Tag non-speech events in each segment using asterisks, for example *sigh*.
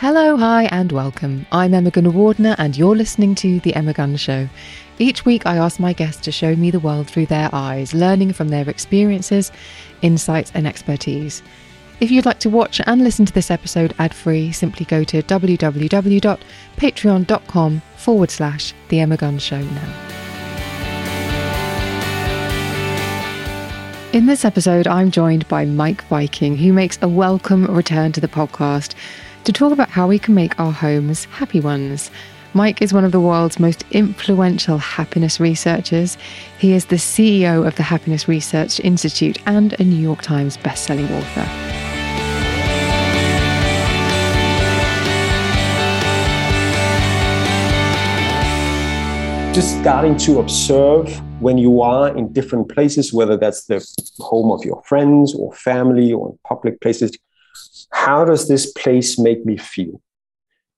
Hello, hi, and welcome. I'm Emma Gunavardhana, and you're listening to The Emma Guns Show. Each week, I ask my guests to show me the world through their eyes, learning from their experiences, insights, and expertise. If you'd like to watch and listen to this episode ad free, simply go to www.patreon.com forward slash The Emma Guns Show now. In this episode, I'm joined by Meik Wiking, who makes a welcome return to the podcast to talk about how we can make our homes happy ones. Meik is one of the world's most influential happiness researchers. He is the CEO of the Happiness Research Institute and a New York Times bestselling author. Just starting to observe when you are in different places, whether that's the home of your friends or family or in public places, how does this place make me feel?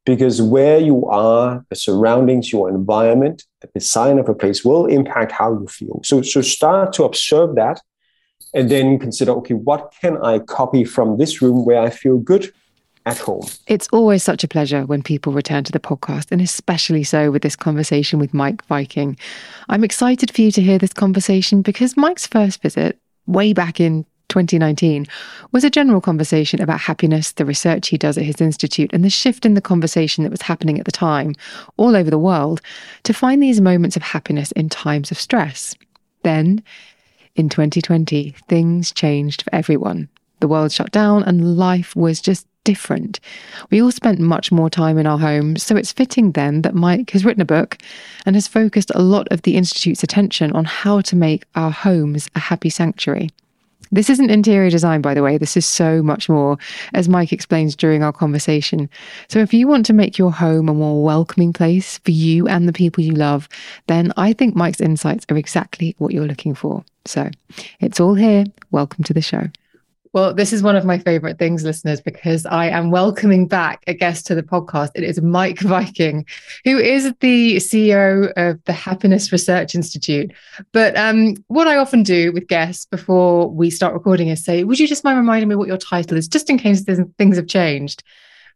Because where you are, the surroundings, your environment, the design of a place will impact how you feel. So, so start to observe that and then consider okay, what can I copy from this room where I feel good at home? It's always such a pleasure when people return to the podcast, and especially so with this conversation with Meik Wiking. I'm excited for you to hear this conversation because Meik's first visit, way back in 2019 was a general conversation about happiness, the research he does at his institute, and the shift in the conversation that was happening at the time all over the world to find these moments of happiness in times of stress. Then, in 2020, things changed for everyone. The world shut down and life was just different. We all spent much more time in our homes, so it's fitting then that Meik has written a book and has focused a lot of the Institute's attention on how to make our homes a happy sanctuary. This isn't interior design, by the way. This is so much more, as Meik explains during our conversation. So, if you want to make your home a more welcoming place for you and the people you love, then I think Meik's insights are exactly what you're looking for. So, it's all here. Welcome to the show. Well, this is one of my favorite things, listeners, because I am welcoming back a guest to the podcast. It is Meik Wiking, who is the CEO of the Happiness Research Institute. But um, what I often do with guests before we start recording is say, Would you just mind reminding me what your title is, just in case things have changed?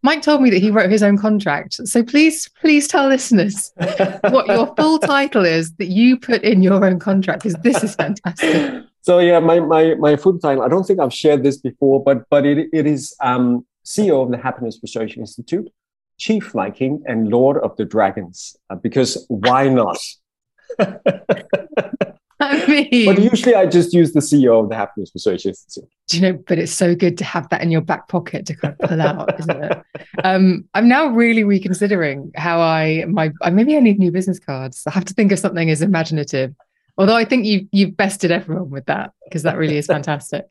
Meik told me that he wrote his own contract. So please, please tell listeners what your full *laughs* title is that you put in your own contract, because this is fantastic. *laughs* So yeah, my my my full title. I don't think I've shared this before, but but it it is um, CEO of the Happiness Research Institute, Chief Viking, and Lord of the Dragons. Uh, because why not? *laughs* I mean, but usually I just use the CEO of the Happiness Research Institute. Do you know? But it's so good to have that in your back pocket to kind of pull out, isn't it? Um, I'm now really reconsidering how I my maybe I need new business cards. I have to think of something as imaginative Although I think you you've bested everyone with that because that really is *laughs* fantastic.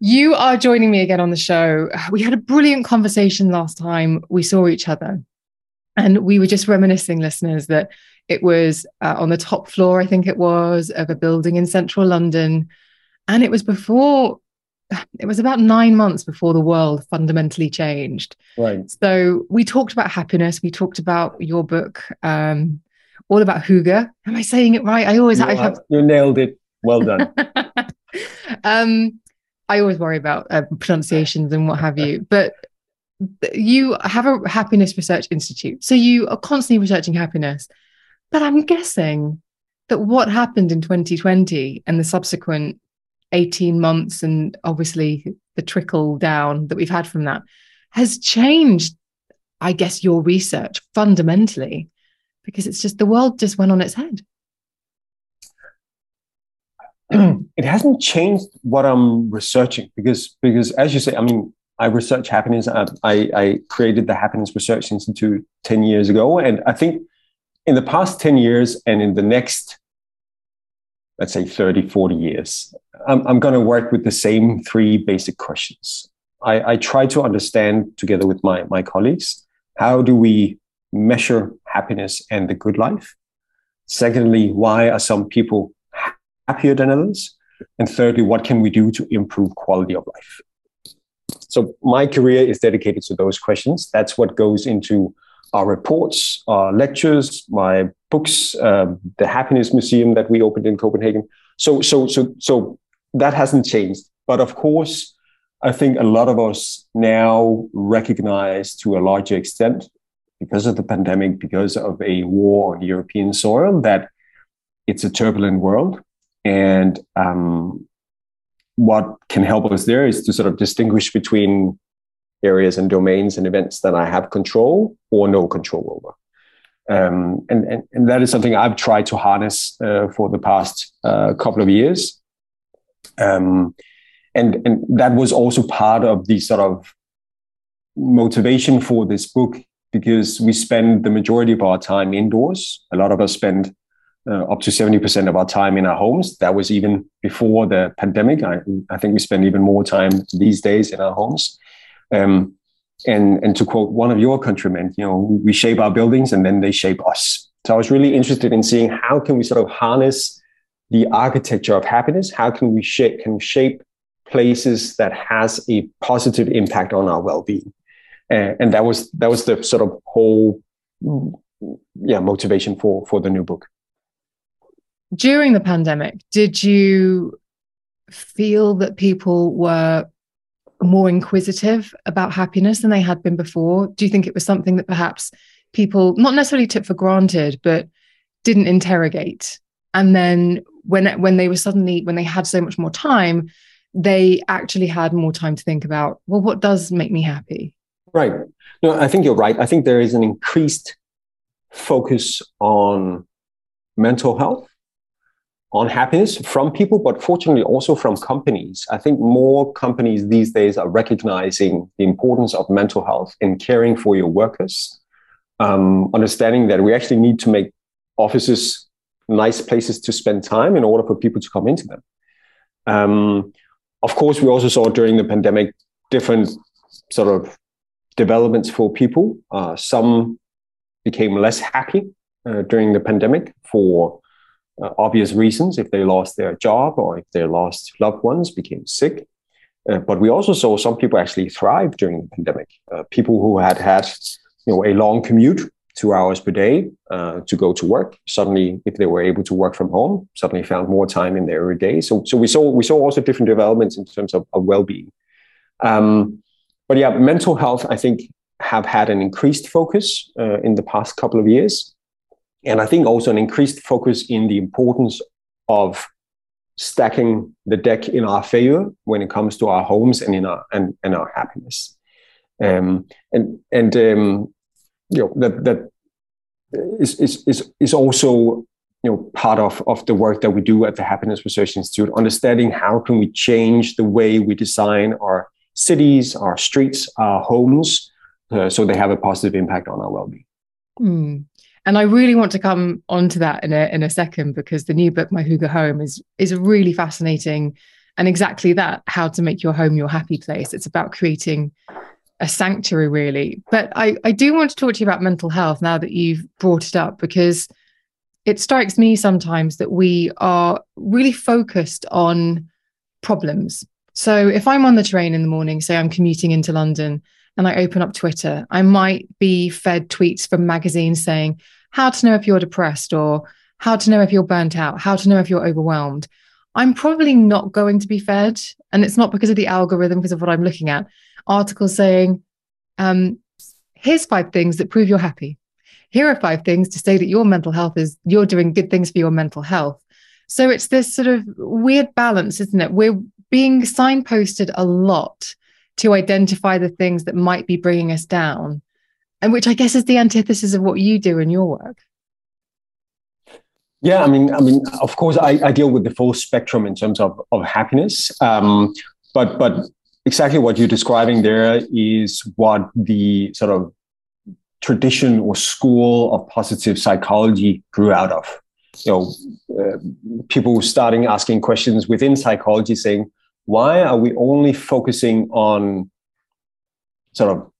you are joining me again on the show. We had a brilliant conversation last time we saw each other, and we were just reminiscing, listeners, that it was uh, on the top floor, I think it was, of a building in central London, and it was before. It was about nine months before the world fundamentally changed. Right. So we talked about happiness. We talked about your book, um, all about hygge. Am I saying it right? I always you, have, you nailed it. Well done. *laughs* um, I always worry about uh, pronunciations and what have you, *laughs* but you have a happiness research institute, so you are constantly researching happiness. But I'm guessing that what happened in 2020 and the subsequent 18 months, and obviously the trickle down that we've had from that, has changed, I guess, your research fundamentally because it's just the world just went on its head. *clears throat* it hasn't changed what I'm researching because because as you say, I mean, I research happiness. I, I, I created the Happiness Research Institute ten years ago, and I think in the past ten years and in the next, let's say 30, 40 years, I'm, I'm going to work with the same three basic questions. I, I try to understand together with my my colleagues how do we measure happiness and the good life? Secondly, why are some people happier than others? And thirdly, what can we do to improve quality of life? So my career is dedicated to those questions. That's what goes into our reports, our lectures, my books, um, the Happiness Museum that we opened in Copenhagen. So, so, so, so that hasn't changed. But of course, I think a lot of us now recognize to a larger extent, because of the pandemic, because of a war on European soil, that it's a turbulent world. And um, what can help us there is to sort of distinguish between areas and domains and events that I have control or no control over. Um, and, and, and, that is something I've tried to harness uh, for the past uh, couple of years. Um, and, and that was also part of the sort of motivation for this book because we spend the majority of our time indoors. A lot of us spend uh, up to 70% of our time in our homes. That was even before the pandemic. I, I think we spend even more time these days in our homes. Um, and, and to quote one of your countrymen, you know, we shape our buildings and then they shape us. So I was really interested in seeing how can we sort of harness the architecture of happiness? How can we shape, can shape places that has a positive impact on our well-being? And that was that was the sort of whole yeah motivation for for the new book during the pandemic, did you feel that people were more inquisitive about happiness than they had been before? Do you think it was something that perhaps people not necessarily took for granted, but didn't interrogate? And then when when they were suddenly when they had so much more time, they actually had more time to think about, well, what does make me happy? Right. No, I think you're right. I think there is an increased focus on mental health on happiness from people, but fortunately also from companies. I think more companies these days are recognizing the importance of mental health in caring for your workers, um, understanding that we actually need to make offices nice places to spend time in order for people to come into them. Um, of course, we also saw during the pandemic different sort of developments for people. Uh, some became less happy uh, during the pandemic for uh, obvious reasons if they lost their job or if they lost loved ones, became sick. Uh, but we also saw some people actually thrive during the pandemic. Uh, people who had had you know, a long commute, two hours per day uh, to go to work, suddenly, if they were able to work from home, suddenly found more time in their day. So, so we saw we saw also different developments in terms of, of well-being. Um, but yeah, mental health, I think, have had an increased focus uh, in the past couple of years. And I think also an increased focus in the importance of stacking the deck in our favor when it comes to our homes and in our and, and our happiness. Um, and and um, you know that that is, is is is also you know part of of the work that we do at the Happiness Research Institute, understanding how can we change the way we design our cities, our streets, our homes, uh, so they have a positive impact on our well-being. Mm. And I really want to come onto that in a in a second because the new book, My Hygge Home, is is really fascinating and exactly that, how to make your home your happy place. It's about creating a sanctuary, really. But I, I do want to talk to you about mental health now that you've brought it up because it strikes me sometimes that we are really focused on problems. So if I'm on the train in the morning, say I'm commuting into London and I open up Twitter, I might be fed tweets from magazines saying how to know if you're depressed or how to know if you're burnt out, how to know if you're overwhelmed. I'm probably not going to be fed, and it's not because of the algorithm, because of what I'm looking at. Articles saying, um, here's five things that prove you're happy. Here are five things to say that your mental health is, you're doing good things for your mental health. So it's this sort of weird balance, isn't it? We're being signposted a lot to identify the things that might be bringing us down and which i guess is the antithesis of what you do in your work. Yeah i mean i mean of course i, I deal with the full spectrum in terms of, of happiness. Um, but but exactly what you're describing there is what the sort of tradition or school of positive psychology grew out of. You know uh, people starting asking questions within psychology saying why are we only focusing on sort of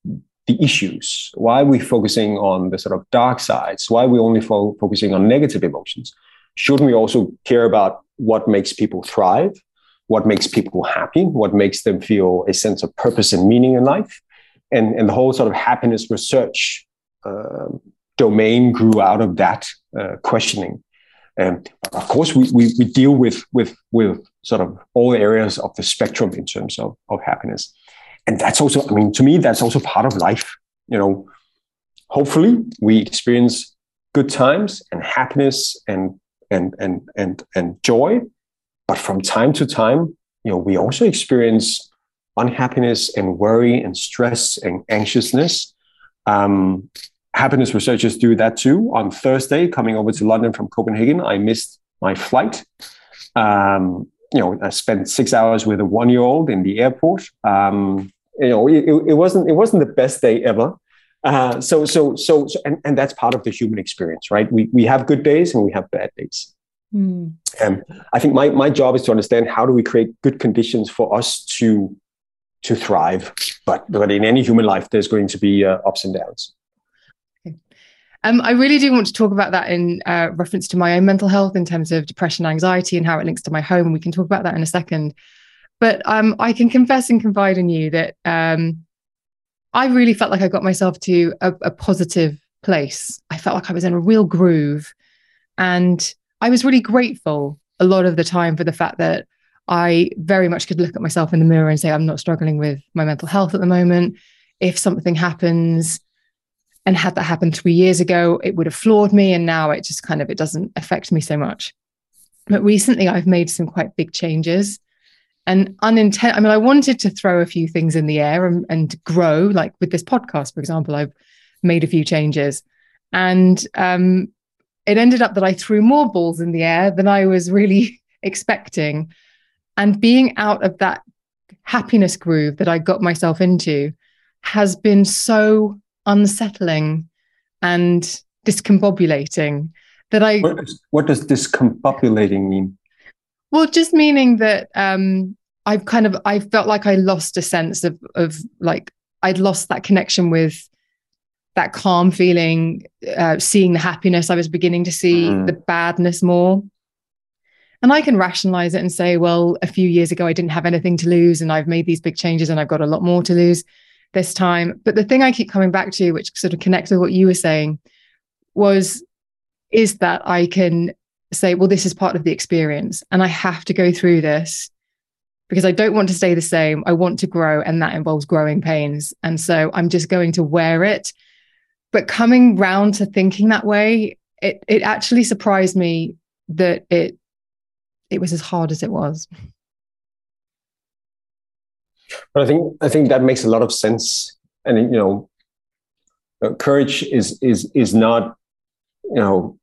the issues? Why are we focusing on the sort of dark sides? Why are we only fo- focusing on negative emotions? Shouldn't we also care about what makes people thrive? What makes people happy? What makes them feel a sense of purpose and meaning in life? And, and the whole sort of happiness research uh, domain grew out of that uh, questioning. Um, of course, we, we, we deal with, with, with sort of all areas of the spectrum in terms of, of happiness. And that's also, I mean, to me, that's also part of life. You know, hopefully we experience good times and happiness and, and, and, and, and joy. But from time to time, you know, we also experience unhappiness and worry and stress and anxiousness. Um, happiness researchers do that too. On Thursday, coming over to London from Copenhagen, I missed my flight. Um, you know, I spent six hours with a one-year-old in the airport. Um, you know, it, it, wasn't it wasn't the best day ever. Uh, so, so, so, so, and, and that's part of the human experience, right? We we have good days and we have bad days. Mm. Um, I think my my job is to understand how do we create good conditions for us to to thrive. But but in any human life, there's going to be uh, ups and downs. Um, I really do want to talk about that in uh, reference to my own mental health in terms of depression, anxiety, and how it links to my home. We can talk about that in a second. But um, I can confess and confide in you that um, I really felt like I got myself to a, a positive place. I felt like I was in a real groove. And I was really grateful a lot of the time for the fact that I very much could look at myself in the mirror and say, I'm not struggling with my mental health at the moment. If something happens, and had that happened three years ago, it would have floored me. And now it just kind of, it doesn't affect me so much. But recently I've made some quite big changes and unintent. I mean, I wanted to throw a few things in the air and, and grow, like with this podcast, for example, I've made a few changes. And um, it ended up that I threw more balls in the air than I was really *laughs* expecting. And being out of that happiness groove that I got myself into has been so unsettling and discombobulating that I. What does, what does discombobulating mean? Well, just meaning that um, I've kind of I felt like I lost a sense of of like I'd lost that connection with that calm feeling, uh, seeing the happiness. I was beginning to see mm. the badness more. And I can rationalize it and say, well, a few years ago, I didn't have anything to lose and I've made these big changes and I've got a lot more to lose this time. But the thing I keep coming back to, which sort of connects with what you were saying, was is that I can say, well, this is part of the experience and I have to go through this because I don't want to stay the same. I want to grow, and that involves growing pains. And so I'm just going to wear it. But coming round to thinking that way, it it actually surprised me that it it was as hard as it was. But I think I think that makes a lot of sense. And you know, uh, courage is is is not you know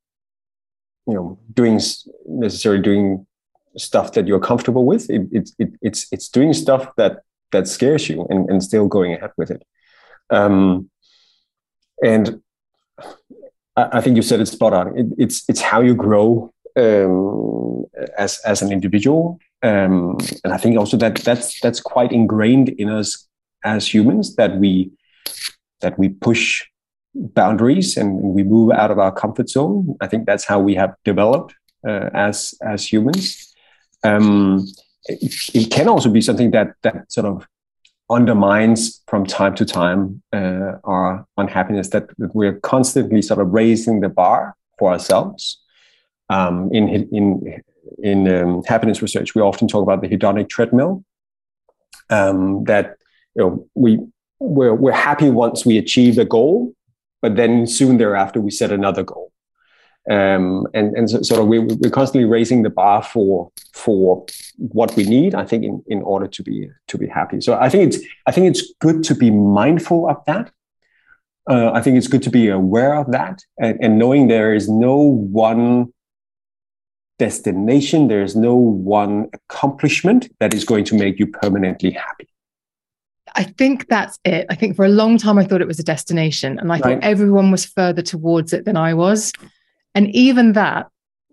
you know doing necessarily doing stuff that you're comfortable with. It, it, it, it's it's doing stuff that that scares you and, and still going ahead with it. Um, and I, I think you said it spot on. It, it's it's how you grow um, as as an individual um, and I think also that that's that's quite ingrained in us as humans that we that we push boundaries and we move out of our comfort zone. I think that's how we have developed uh, as as humans. Um, it, it, can also be something that that sort of undermines from time to time uh, our unhappiness. That, we're constantly sort of raising the bar for ourselves. Um, in in in um, happiness research, we often talk about the hedonic treadmill. Um, that you know we we're, we're happy once we achieve a goal, but then soon thereafter we set another goal. Um, and and so, sort of we, we're constantly raising the bar for for what we need. I think in, in order to be to be happy. So I think it's I think it's good to be mindful of that. Uh, I think it's good to be aware of that and, and knowing there is no one destination. There is no one accomplishment that is going to make you permanently happy. I think that's it. I think for a long time I thought it was a destination and I right. thought everyone was further towards it than I was. And even that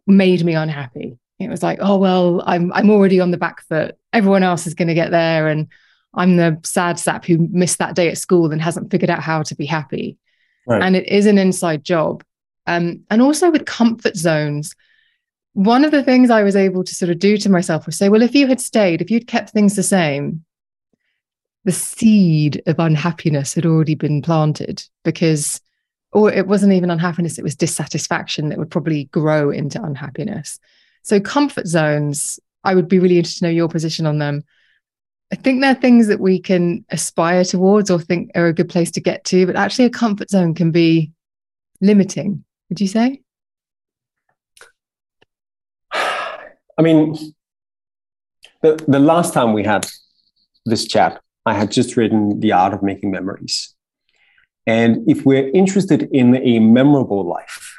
made me unhappy. It was like, oh well, I'm I'm already on the back foot. Everyone else is going to get there and I'm the sad sap who missed that day at school and hasn't figured out how to be happy. Right. And it is an inside job. Um, and also with comfort zones, one of the things I was able to sort of do to myself was say, well, if you had stayed, if you'd kept things the same, the seed of unhappiness had already been planted because or it wasn't even unhappiness, it was dissatisfaction that would probably grow into unhappiness. So, comfort zones, I would be really interested to know your position on them. I think they're things that we can aspire towards or think are a good place to get to, but actually, a comfort zone can be limiting. Would you say? I mean, the, the last time we had this chat, I had just written The Art of Making Memories. And if we're interested in a memorable life,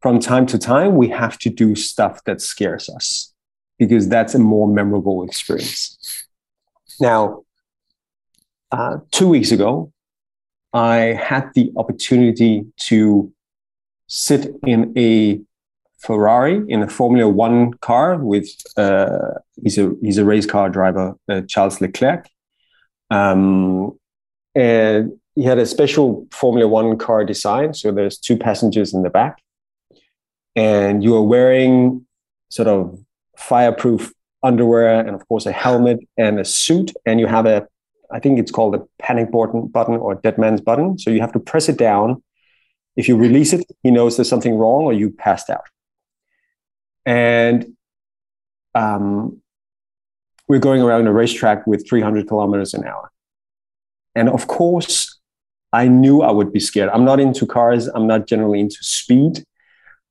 from time to time, we have to do stuff that scares us because that's a more memorable experience. Now, uh, two weeks ago, I had the opportunity to sit in a Ferrari in a Formula One car with uh, he's a he's a race car driver, uh, Charles Leclerc, um, and he had a special Formula One car design. So there's two passengers in the back, and you are wearing sort of fireproof underwear and of course a helmet and a suit, and you have a I think it's called a panic button button or dead man's button. So you have to press it down. If you release it, he knows there's something wrong or you passed out and um, we're going around a racetrack with 300 kilometers an hour. And of course, I knew I would be scared. I'm not into cars. I'm not generally into speed,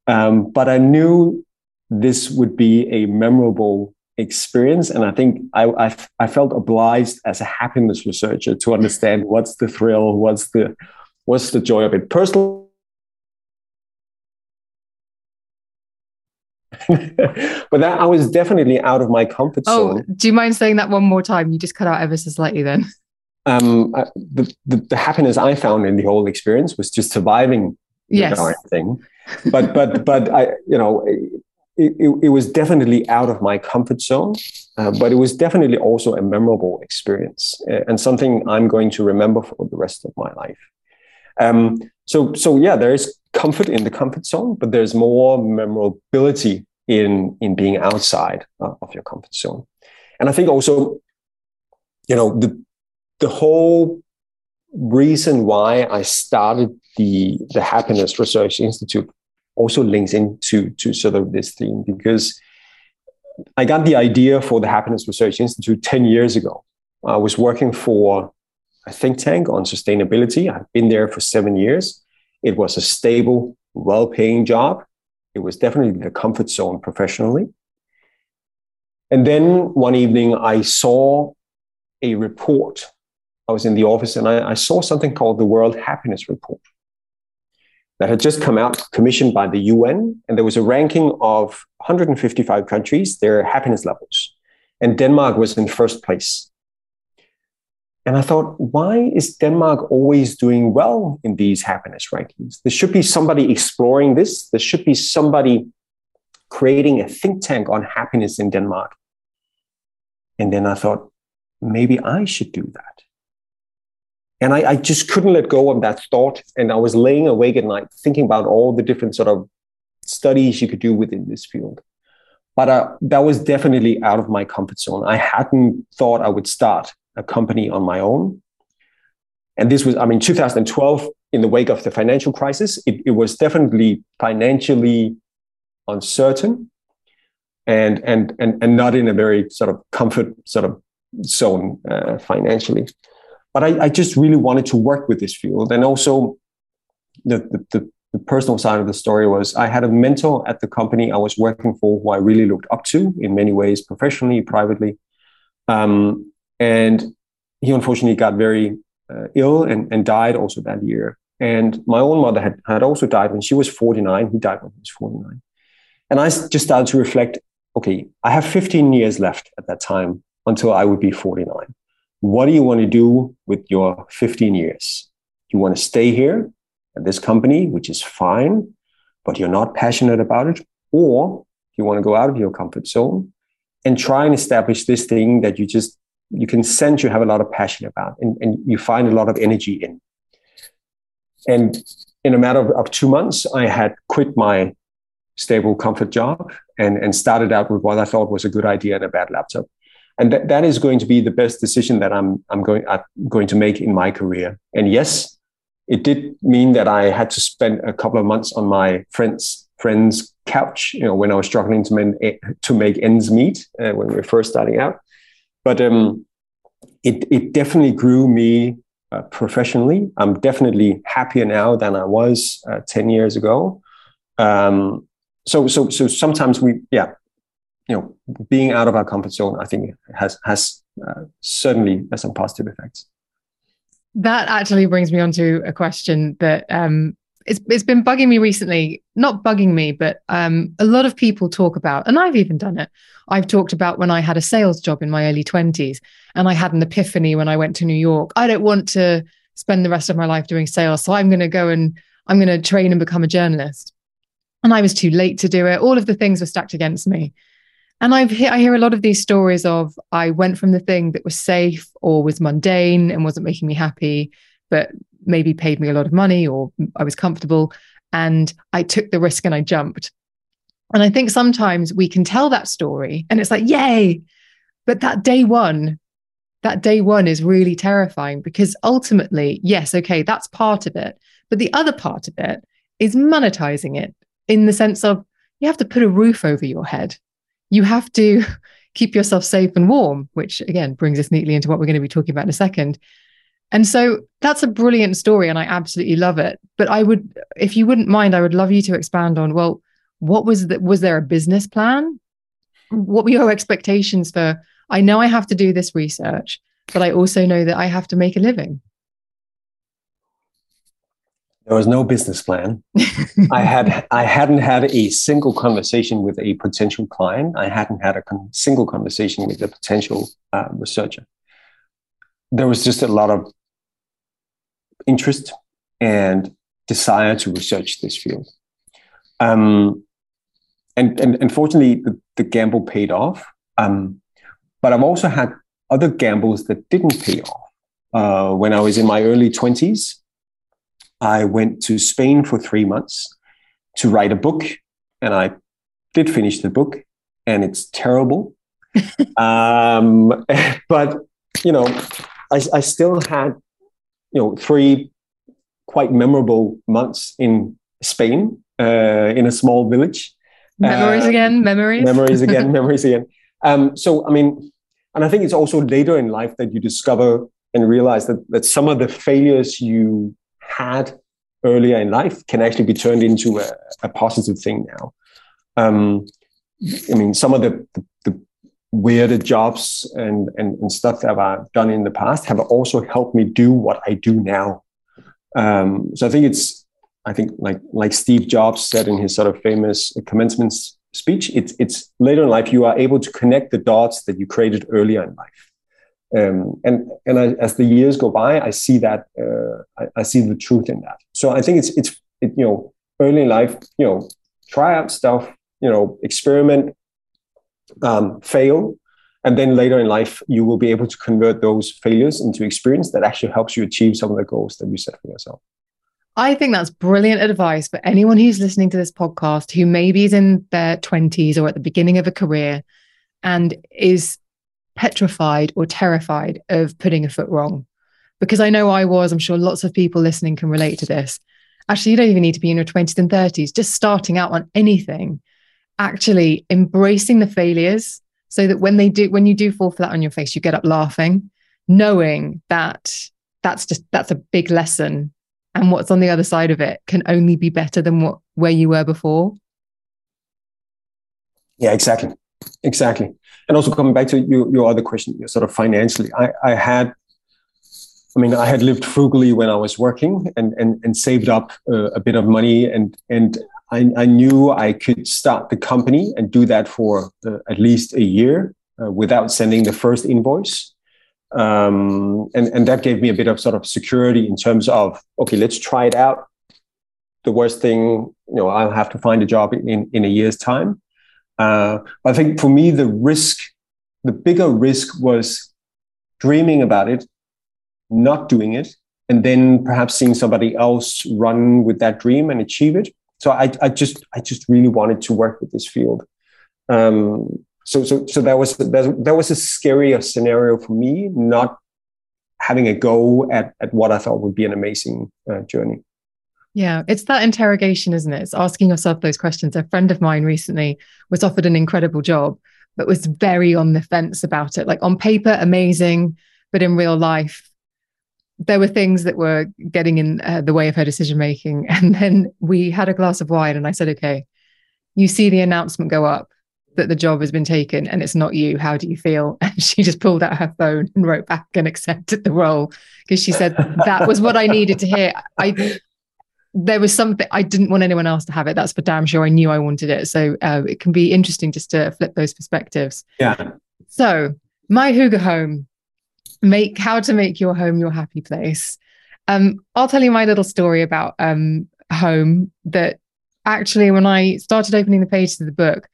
um, but I knew this would be a memorable experience. And I think I, I, I felt obliged as a happiness researcher to understand what's the thrill, what's the what's the joy of it. Personally, *laughs* but that I was definitely out of my comfort oh, zone. do you mind saying that one more time? You just cut out ever so slightly then. Um, I, the, the, the happiness I found in the whole experience was just surviving yes. the thing. But but but I you know it, it, it was definitely out of my comfort zone, uh, but it was definitely also a memorable experience uh, and something I'm going to remember for the rest of my life. Um, so so yeah, there is comfort in the comfort zone, but there's more memorability in in being outside uh, of your comfort zone. And I think also, you know, the the whole reason why I started the the Happiness Research Institute also links into to sort of this theme because I got the idea for the Happiness Research Institute 10 years ago. I was working for a think tank on sustainability. I've been there for seven years. It was a stable, well paying job. It was definitely the comfort zone professionally. And then one evening, I saw a report. I was in the office and I, I saw something called the World Happiness Report that had just come out, commissioned by the UN. And there was a ranking of 155 countries, their happiness levels. And Denmark was in first place. And I thought, why is Denmark always doing well in these happiness rankings? There should be somebody exploring this. There should be somebody creating a think tank on happiness in Denmark. And then I thought, maybe I should do that. And I, I, just couldn't let go of that thought. And I was laying awake at night thinking about all the different sort of studies you could do within this field. But uh, that was definitely out of my comfort zone. I hadn't thought I would start a company on my own. And this was, I mean, 2012, in the wake of the financial crisis, it, it was definitely financially uncertain and, and, and, and not in a very sort of comfort sort of zone uh, financially. But I, I just really wanted to work with this field. And also, the, the, the, the personal side of the story was I had a mentor at the company I was working for who I really looked up to in many ways, professionally, privately. Um, and he unfortunately got very uh, ill and, and died also that year. And my own mother had, had also died when she was 49. He died when he was 49. And I just started to reflect okay, I have 15 years left at that time until I would be 49. What do you want to do with your 15 years? You want to stay here at this company, which is fine, but you're not passionate about it? Or you want to go out of your comfort zone and try and establish this thing that you just you can sense you have a lot of passion about and, and you find a lot of energy in. And in a matter of, of two months, I had quit my stable comfort job and, and started out with what I thought was a good idea and a bad laptop. And that, that is going to be the best decision that I'm, I'm, going, I'm going to make in my career. And yes, it did mean that I had to spend a couple of months on my friend's friend's couch, you know, when I was struggling to, men, to make ends meet uh, when we were first starting out. But um, it, it definitely grew me uh, professionally. I'm definitely happier now than I was uh, 10 years ago. Um, so, so, so sometimes we, yeah, you know, being out of our comfort zone, I think has, has uh, certainly has some positive effects. That actually brings me on to a question that um, it's, it's been bugging me recently. Not bugging me, but um, a lot of people talk about, and I've even done it. I've talked about when I had a sales job in my early 20s and I had an epiphany when I went to New York. I don't want to spend the rest of my life doing sales. So I'm going to go and I'm going to train and become a journalist. And I was too late to do it. All of the things were stacked against me. And I've I hear a lot of these stories of I went from the thing that was safe or was mundane and wasn't making me happy, but maybe paid me a lot of money or I was comfortable. And I took the risk and I jumped. And I think sometimes we can tell that story and it's like, yay. But that day one, that day one is really terrifying because ultimately, yes, okay, that's part of it. But the other part of it is monetizing it in the sense of you have to put a roof over your head you have to *laughs* keep yourself safe and warm, which again brings us neatly into what we're going to be talking about in a second. And so that's a brilliant story, and I absolutely love it. But I would, if you wouldn't mind, I would love you to expand on well, what was that? Was there a business plan? What were your expectations for? I know I have to do this research, but I also know that I have to make a living. There was no business plan. I had I hadn't had a single conversation with a potential client. I hadn't had a con- single conversation with a potential uh, researcher. There was just a lot of interest and desire to research this field. Um, and, and unfortunately, the, the gamble paid off. Um, but I've also had other gambles that didn't pay off. Uh, when I was in my early 20s, I went to Spain for three months to write a book, and I did finish the book, and it's terrible. *laughs* um, *laughs* but you know, I, I still had you know three quite memorable months in Spain uh, in a small village. Memories uh, again, memories. Memories *laughs* again, memories again. Um, so, I mean, and I think it's also later in life that you discover and realize that, that some of the failures you had earlier in life can actually be turned into a, a positive thing now. Um, I mean, some of the, the, the weirder jobs and, and, and, stuff that I've done in the past have also helped me do what I do now. Um, so I think it's, I think like like Steve Jobs said in his sort of famous commencement speech, it's it's later in life you are able to connect the dots that you created earlier in life. Um, and and I, as the years go by, I see that uh, I, I, see the truth in that. So I think it's it's it, you know early in life, you know, try out stuff, you know, experiment, um, fail, and then later in life you will be able to convert those failures into experience that actually helps you achieve some of the goals that you set for yourself. I think that's brilliant advice for anyone who's listening to this podcast who maybe is in their 20s or at the beginning of a career and is petrified or terrified of putting a foot wrong. Because I know I was, I'm sure lots of people listening can relate to this. Actually, you don't even need to be in your 20s and 30s, just starting out on anything, actually embracing the failures so that when they do, when you do fall flat on your face, you get up laughing, knowing that that's just, that's a big lesson. And what's on the other side of it can only be better than what, where you were before. Yeah, exactly. Exactly. And also coming back to your, your other question, sort of financially, I, I had, I mean, I had lived frugally when I was working and, and, and saved up uh, a bit of money and, and I, I knew I could start the company and do that for uh, at least a year uh, without sending the first invoice. Um, and, and that gave me a bit of sort of security in terms of, okay, let's try it out. The worst thing, you know, I'll have to find a job in, in a year's time. Uh, I think for me, the risk, the bigger risk was dreaming about it, not doing it, and then perhaps seeing somebody else run with that dream and achieve it. So I, I just, I just really wanted to work with this field. Um, so, so, so that was that, that was a scarier scenario for me, not having a go at, at what I thought would be an amazing uh, journey. Yeah, it's that interrogation, isn't it? It's asking yourself those questions. A friend of mine recently was offered an incredible job, but was very on the fence about it. Like on paper, amazing, but in real life, there were things that were getting in uh, the way of her decision making. *laughs* And then we had a glass of wine, and I said, "Okay, you see the announcement go up that the job has been taken and it's not you. How do you feel? *laughs* And she just pulled out her phone and wrote back and accepted the role because she said that was what I needed to hear. I there was something I didn't want anyone else to have it. That's for damn sure. I knew I wanted it. So uh, it can be interesting just to flip those perspectives. Yeah. So my Hygge home, make how to make your home your happy place. Um, I'll tell you my little story about um, home that actually when I started opening the pages of the book,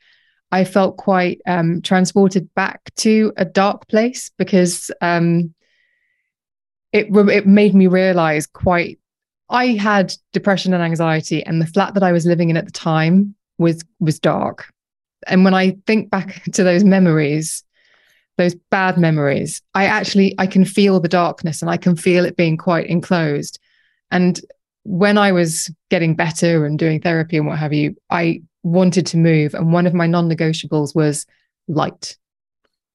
I felt quite um, transported back to a dark place because um, it it made me realize quite. I had depression and anxiety, and the flat that I was living in at the time was was dark. And when I think back *laughs* to those memories, those bad memories, I actually I can feel the darkness and I can feel it being quite enclosed. And when I was getting better and doing therapy and what have you, I wanted to move. And one of my non negotiables was light.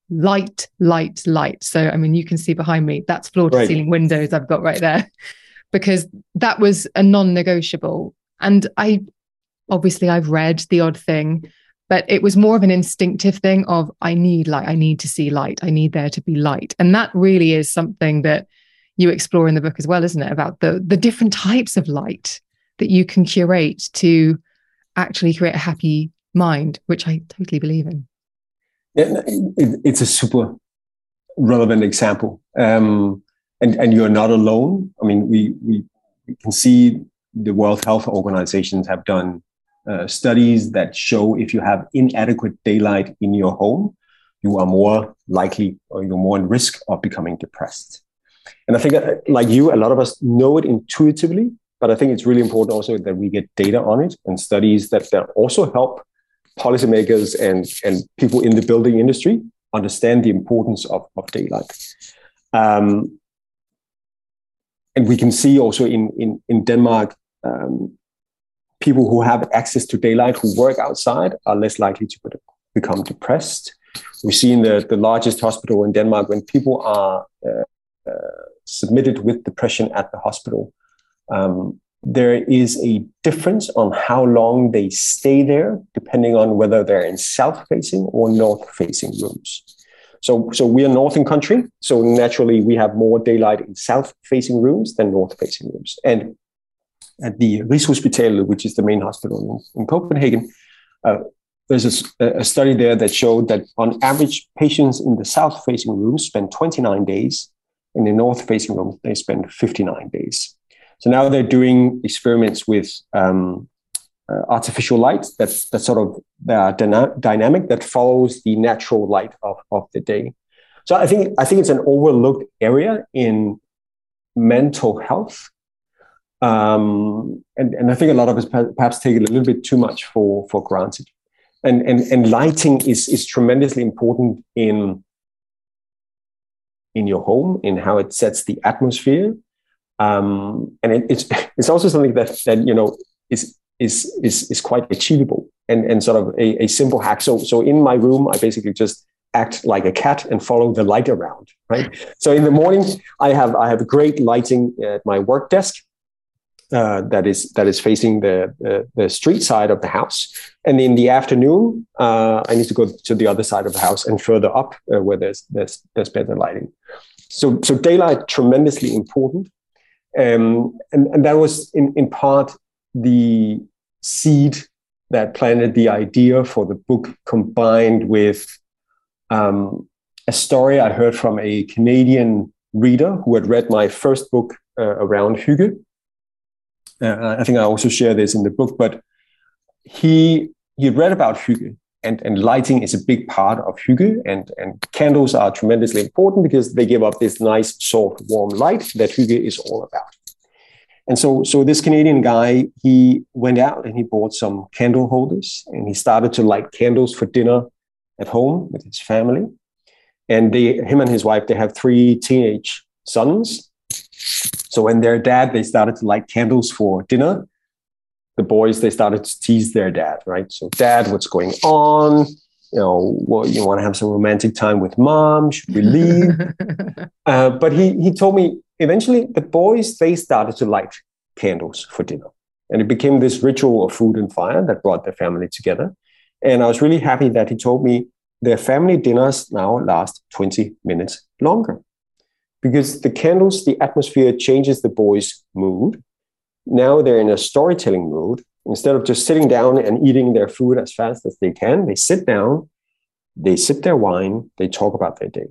Light, light, light. So, I mean, you can see behind me, that's floor to ceiling windows I've got right there, *laughs* because that was a non negotiable. And I obviously I've read the odd thing, but it was more of an instinctive thing of I need light, I need to see light, I need there to be light. And that really is something that you explore in the book as well, isn't it? About the the different types of light that you can curate to actually create a happy mind, which I totally believe in. Yeah, it's a super relevant example. Um, and, and you're not alone. I mean, we, we, we can see the World Health Organizations have done uh, studies that show if you have inadequate daylight in your home, you are more likely or you're more in risk of becoming depressed. And I think, uh, like you, a lot of us know it intuitively, but I think it's really important also that we get data on it and studies that, that also help policymakers and, and people in the building industry understand the importance of, of daylight. Um, and we can see also in, in, in Denmark, um, people who have access to daylight, who work outside, are less likely to become depressed. We see in the, the largest hospital in Denmark when people are uh, uh, submitted with depression at the hospital, um, there is a difference on how long they stay there, depending on whether they're in south facing or north facing rooms. So, so we are northern country, so naturally we have more daylight in south facing rooms than north facing rooms. And at the Rigshospitalet, which is the main hospital in, in Copenhagen, uh, there's a, a, study there that showed that on average, patients in the south facing rooms spend 29 days, in the north facing rooms, they spend 59 days. So now they're doing experiments with um, uh, artificial light that's that sort of dyna- dynamic that follows the natural light of, of the day. So I think I think it's an overlooked area in mental health, um, and and I think a lot of us perhaps take it a little bit too much for for granted. And and and lighting is is tremendously important in in your home in how it sets the atmosphere um, and it, it's *laughs* it's also something that that you know is is is is quite achievable and and sort of a, a simple hack. So so in my room, I basically just act like a cat and follow the light around. Right. So in the morning, I have I have great lighting at my work desk. Uh, that is that is facing the, the, the street side of the house, and in the afternoon, uh, I need to go to the other side of the house and further up uh, where there's there's there's better lighting. So so daylight tremendously important, um, and, and that was in, in part the seed that planted the idea for the book combined with um, a story I heard from a Canadian reader who had read my first book uh, around Hygge. Uh, I think I also share this in the book, but he he read about Hygge and, and lighting is a big part of Hygge and, and candles are tremendously important because they give up this nice, soft, warm light that Hygge is all about. And so, so this Canadian guy, he went out and he bought some candle holders and he started to light candles for dinner at home with his family. And they, him and his wife, they have three teenage sons. So when their dad, they started to light candles for dinner. The boys, they started to tease their dad, right? So, dad, what's going on? You know, well, you want to have some romantic time with mom? Should we leave? *laughs* uh, but he he told me eventually the boys they started to light candles for dinner, and it became this ritual of food and fire that brought their family together. And I was really happy that he told me their family dinners now last 20 minutes longer because the candles, the atmosphere changes the boys' mood. Now they're in a storytelling mood. Instead of just sitting down and eating their food as fast as they can, they sit down, they sip their wine, they talk about their day.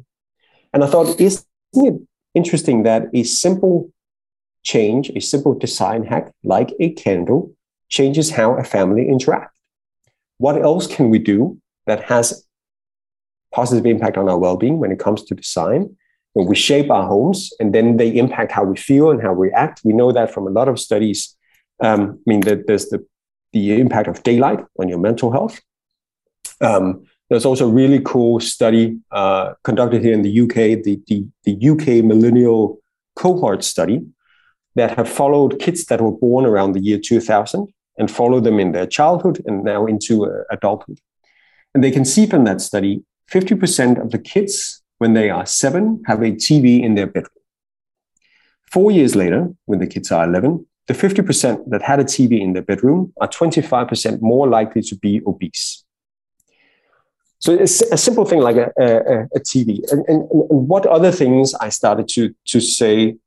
And I thought, isn't it interesting that a simple change, a simple design hack like a candle, changes how a family interacts? What else can we do that has positive impact on our well-being when it comes to design? We shape our homes and then they impact how we feel and how we act. We know that from a lot of studies. Um, I mean, there's the, the impact of daylight on your mental health. Um, there's also a really cool study uh, conducted here in the UK, the, the, the UK millennium cohort study that have followed kids that were born around the year 2000 and followed them in their childhood and now into uh, adulthood. And they can see from that study 50% of the kids when they are seven, have a TV in their bedroom. Four years later, when the kids are 11, the 50% that had a TV in their bedroom are 25% more likely to be obese. So it's a simple thing like a, a, a TV. And, and, and, what other things I started to, to say,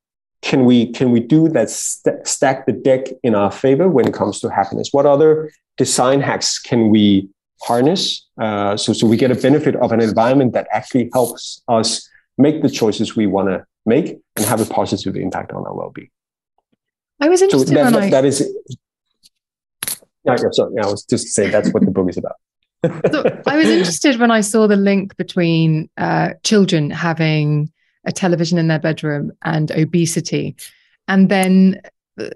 can we, can we do that st- stack the deck in our favor when it comes to happiness? What other design hacks can we harness. Uh, so, so we get a benefit of an environment that actually helps us make the choices we want to make and have a positive impact on our well-being. I was interested so that, that, I... that is. Yeah, yeah, sorry. Yeah, I was just saying that's what the book is about. *laughs* so I was interested when I saw the link between uh, children having a television in their bedroom and obesity, and then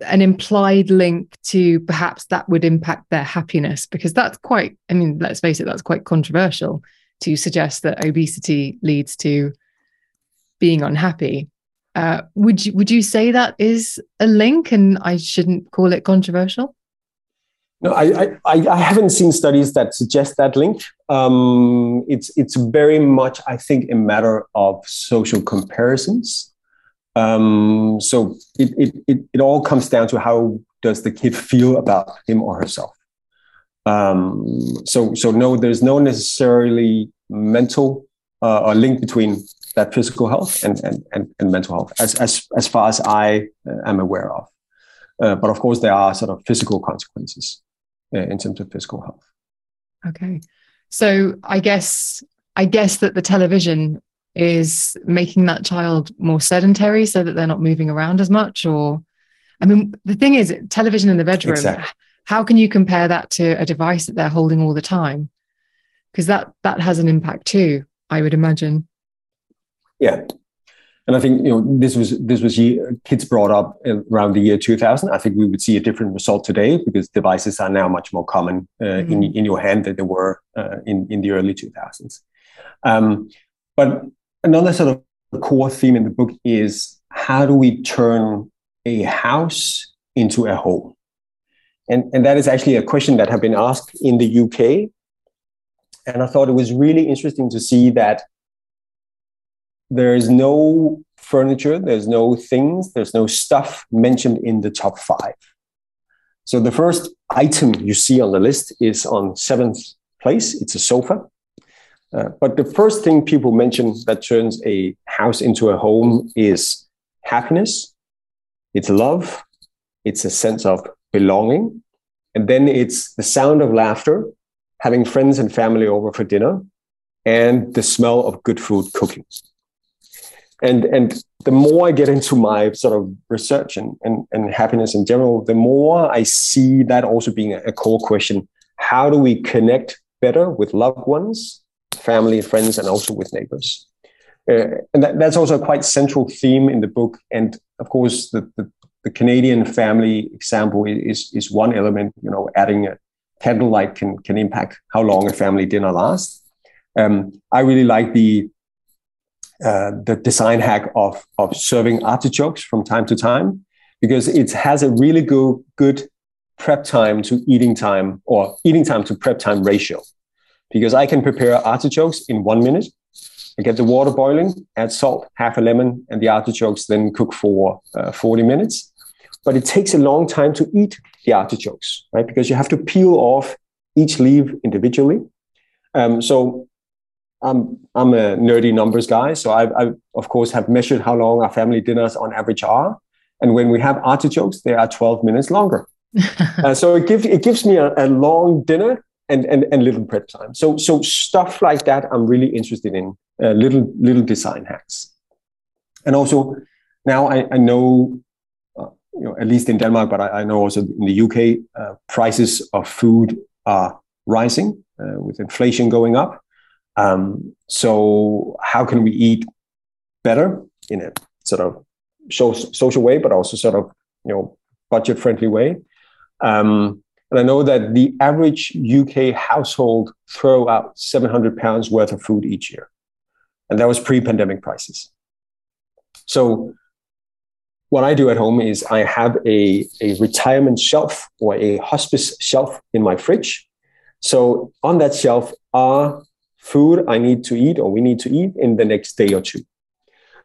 an implied link to perhaps that would impact their happiness because that's quite i mean let's face it that's quite controversial to suggest that obesity leads to being unhappy uh, would you would you say that is a link and i shouldn't call it controversial no, I, I, I haven't seen studies that suggest that link. Um, it's it's very much, I think, a matter of social comparisons. Um, so it, it, it, it, all comes down to how does the kid feel about him or herself. Um, so, so no, there's no necessarily mental uh, link between that physical health and, and, and, and mental health as, as, as far as I uh, am aware of. Uh, but of course, there are sort of physical consequences uh, in terms of physical health. Okay. So I guess I guess that the television is making that child more sedentary so that they're not moving around as much or i mean the thing is television in the bedroom exactly. how can you compare that to a device that they're holding all the time? Because that that has an impact too i would imagine. Yeah. And i think you know this was this was kids brought up around the year 2000 i think we would see a different result today because devices are now much more common uh, mm-hmm. in, in your hand than they were uh, in, in the early 2000s um, but another sort of core theme in the book is how do we turn a house into a home? And, and that is actually a question that have been asked in the UK. And I thought it was really interesting to see that there is no furniture, there's no things, there's no stuff mentioned in the top five. So the first item you see on the list is on seventh place. It's a sofa. Uh, but the first thing people mention that turns a house into a home is happiness, it's love, it's a sense of belonging, and then it's the sound of laughter, having friends and family over for dinner, and the smell of good food cooking. And, and the more I get into my sort of research and, and, and happiness in general, the more I see that also being a, a core question. How do we connect better with loved ones family, friends, and also with neighbors. Uh, and that, that's also a quite central theme in the book. And of course, the, the, the, Canadian family example is, is one element, you know, adding a candlelight can, can impact how long a family dinner lasts. Um, I really like the, uh, the design hack of, of serving artichokes from time to time because it has a really good, good prep time to eating time or eating time to prep time ratio. Because I can prepare artichokes in one minute. I get the water boiling, add salt, half a lemon, and the artichokes then cook for uh, 40 minutes. But it takes a long time to eat the artichokes, right? Because you have to peel off each leaf individually. Um, so I'm I'm a nerdy numbers guy, so I, I of course have measured how long our family dinners on average are, and when we have artichokes, they are 12 minutes longer. *laughs* uh, so it gives it gives me a, a, long dinner and, and and little prep time. So so stuff like that, I'm really interested in uh, little little design hacks, and also now I, I know. Uh, you know, at least in Denmark, but I, I know also in the UK, uh, prices of food are rising uh, with inflation going up. Um, so how can we eat better in a sort of social way, but also sort of you know budget friendly way? Um, and I know that the average UK household throw out 700 pounds worth of food each year, and that was pre-pandemic prices. So what I do at home is I have a, a retirement shelf or a hospice shelf in my fridge. So on that shelf are food I need to eat or we need to eat in the next day or two.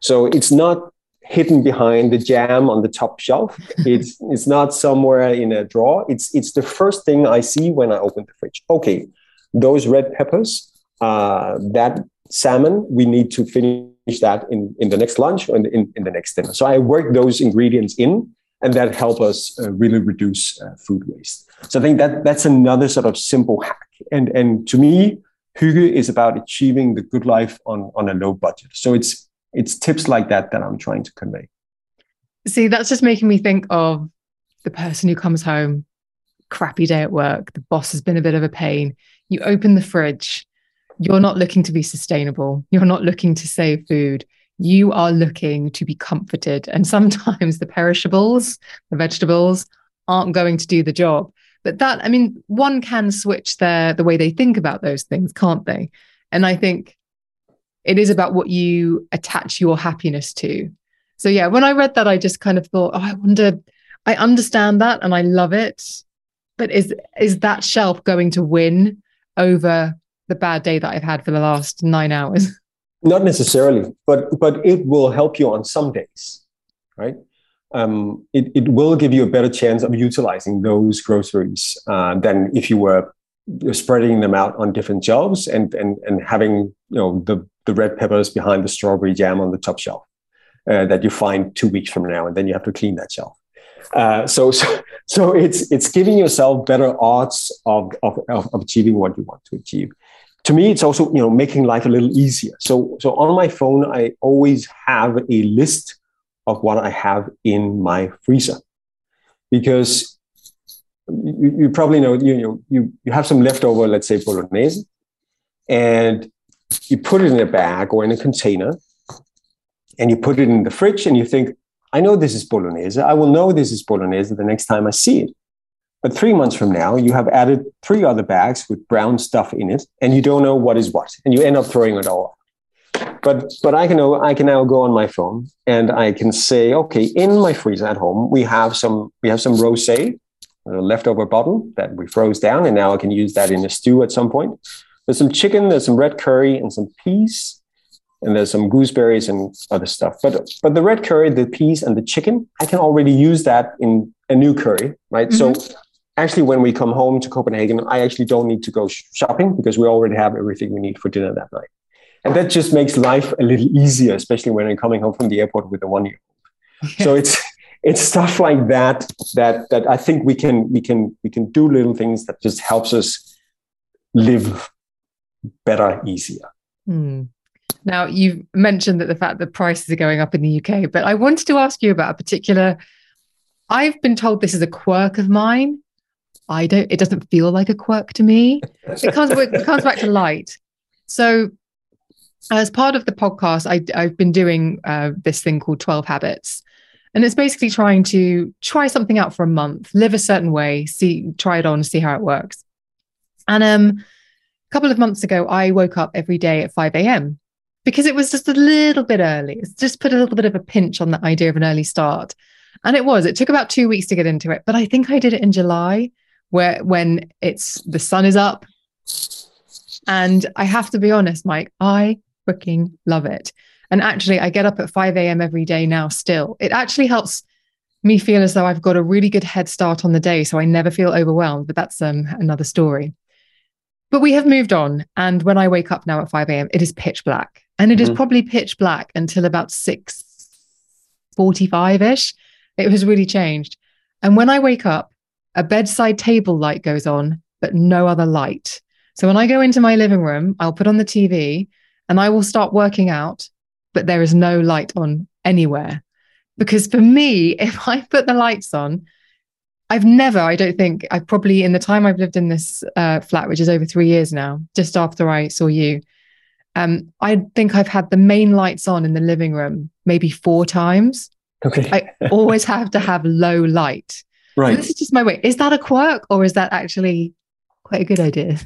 So it's not hidden behind the jam on the top shelf. *laughs* It's it's not somewhere in a drawer. It's it's the first thing I see when I open the fridge. Okay, those red peppers, uh, that salmon, we need to finish that in, in the next lunch or in, in, in the next dinner. So I work those ingredients in, and that help us uh, really reduce uh, food waste. So I think that that's another sort of simple hack. And and to me, Hygge is about achieving the good life on, on a low budget. So it's it's tips like that that I'm trying to convey. See, that's just making me think of the person who comes home, crappy day at work, the boss has been a bit of a pain. You open the fridge, you're not looking to be sustainable, you're not looking to save food. You are looking to be comforted. And *laughs* sometimes the perishables, the vegetables, aren't going to do the job. But that, I mean, one can switch their the way they think about those things, can't they? And I think it is about what you attach your happiness to. So yeah, when I read that, I just kind of thought, oh, I wonder, I understand that and I love it. But is is that shelf going to win over the bad day that I've had for the last nine hours? *laughs* Not necessarily, but but it will help you on some days, right? um, it, it will give you a better chance of utilizing those groceries uh, than if you were spreading them out on different shelves and, and, and having you know the, the red peppers behind the strawberry jam on the top shelf uh, that you find two weeks from now and then you have to clean that shelf. Uh, so, *laughs* so, so it's it's giving yourself better odds of, of, of achieving what you want to achieve. To me, it's also you know making life a little easier. So so on my phone, I always have a list of what I have in my freezer. Because you, you probably know you, you, you have some leftover, let's say bolognese, and you put it in a bag or in a container, and you put it in the fridge, and you think, I know this is bolognese. I will know this is bolognese the next time I see it. But three months from now, you have added three other bags with brown stuff in it, and you don't know what is what, and you end up throwing it all but but I can I can now go on my phone and I can say, okay, in my freezer at home we have some we have some rosé, a leftover bottle that we froze down, and now I can use that in a stew at some point. There's some chicken, there's some red curry, and some peas, and there's some gooseberries and other stuff. But but the red curry, the peas, and the chicken, I can already use that in a new curry, right? Mm-hmm. So actually when we come home to copenhagen i actually don't need to go shopping because we already have everything we need for dinner that night and that just makes life a little easier, especially when I'm coming home from the airport with a one year old. Yeah. *laughs* So it's it's stuff like that that that I think we can we can we can do little things that just helps us live better, easier. Mm. Now you've mentioned that the fact that prices are going up in the UK, but I wanted to ask you about a particular. I've been told this is a quirk of mine. I don't. It doesn't feel like a quirk to me. It comes. it comes back to light. So as part of the podcast, I, have been doing uh, this thing called 12 Habits. And it's basically trying to try something out for a month, live a certain way, see, try it on, see how it works. And um, a couple of months ago, I woke up every day at 5 a.m. because it was just a little bit early. It's just put a little bit of a pinch on the idea of an early start. And it was, it took about two weeks to get into it, but I think I did it in July where when it's the sun is up. And I have to be honest, Meik, I freaking love it. And actually, I get up at 5 a.m. every day now still. It actually helps me feel as though I've got a really good head start on the day. So I never feel overwhelmed, but that's um, another story. But we have moved on. And when I wake up now at 5 a.m., it is pitch black. And it mm-hmm. is probably pitch black until about 6 45 ish. It has really changed. And when I wake up, a bedside table light goes on, but no other light. So when I go into my living room, I'll put on the TV and I will start working out, but there is no light on anywhere. Because for me, *laughs* if I put the lights on, I've never, I don't think, I've probably, in the time I've lived in this uh, flat, which is over three years now, just after I saw you, um, I think I've had the main lights on in the living room maybe four times. Okay. I always have to have low light. Right. And this is just my way. Is that a quirk or is that actually quite a good idea?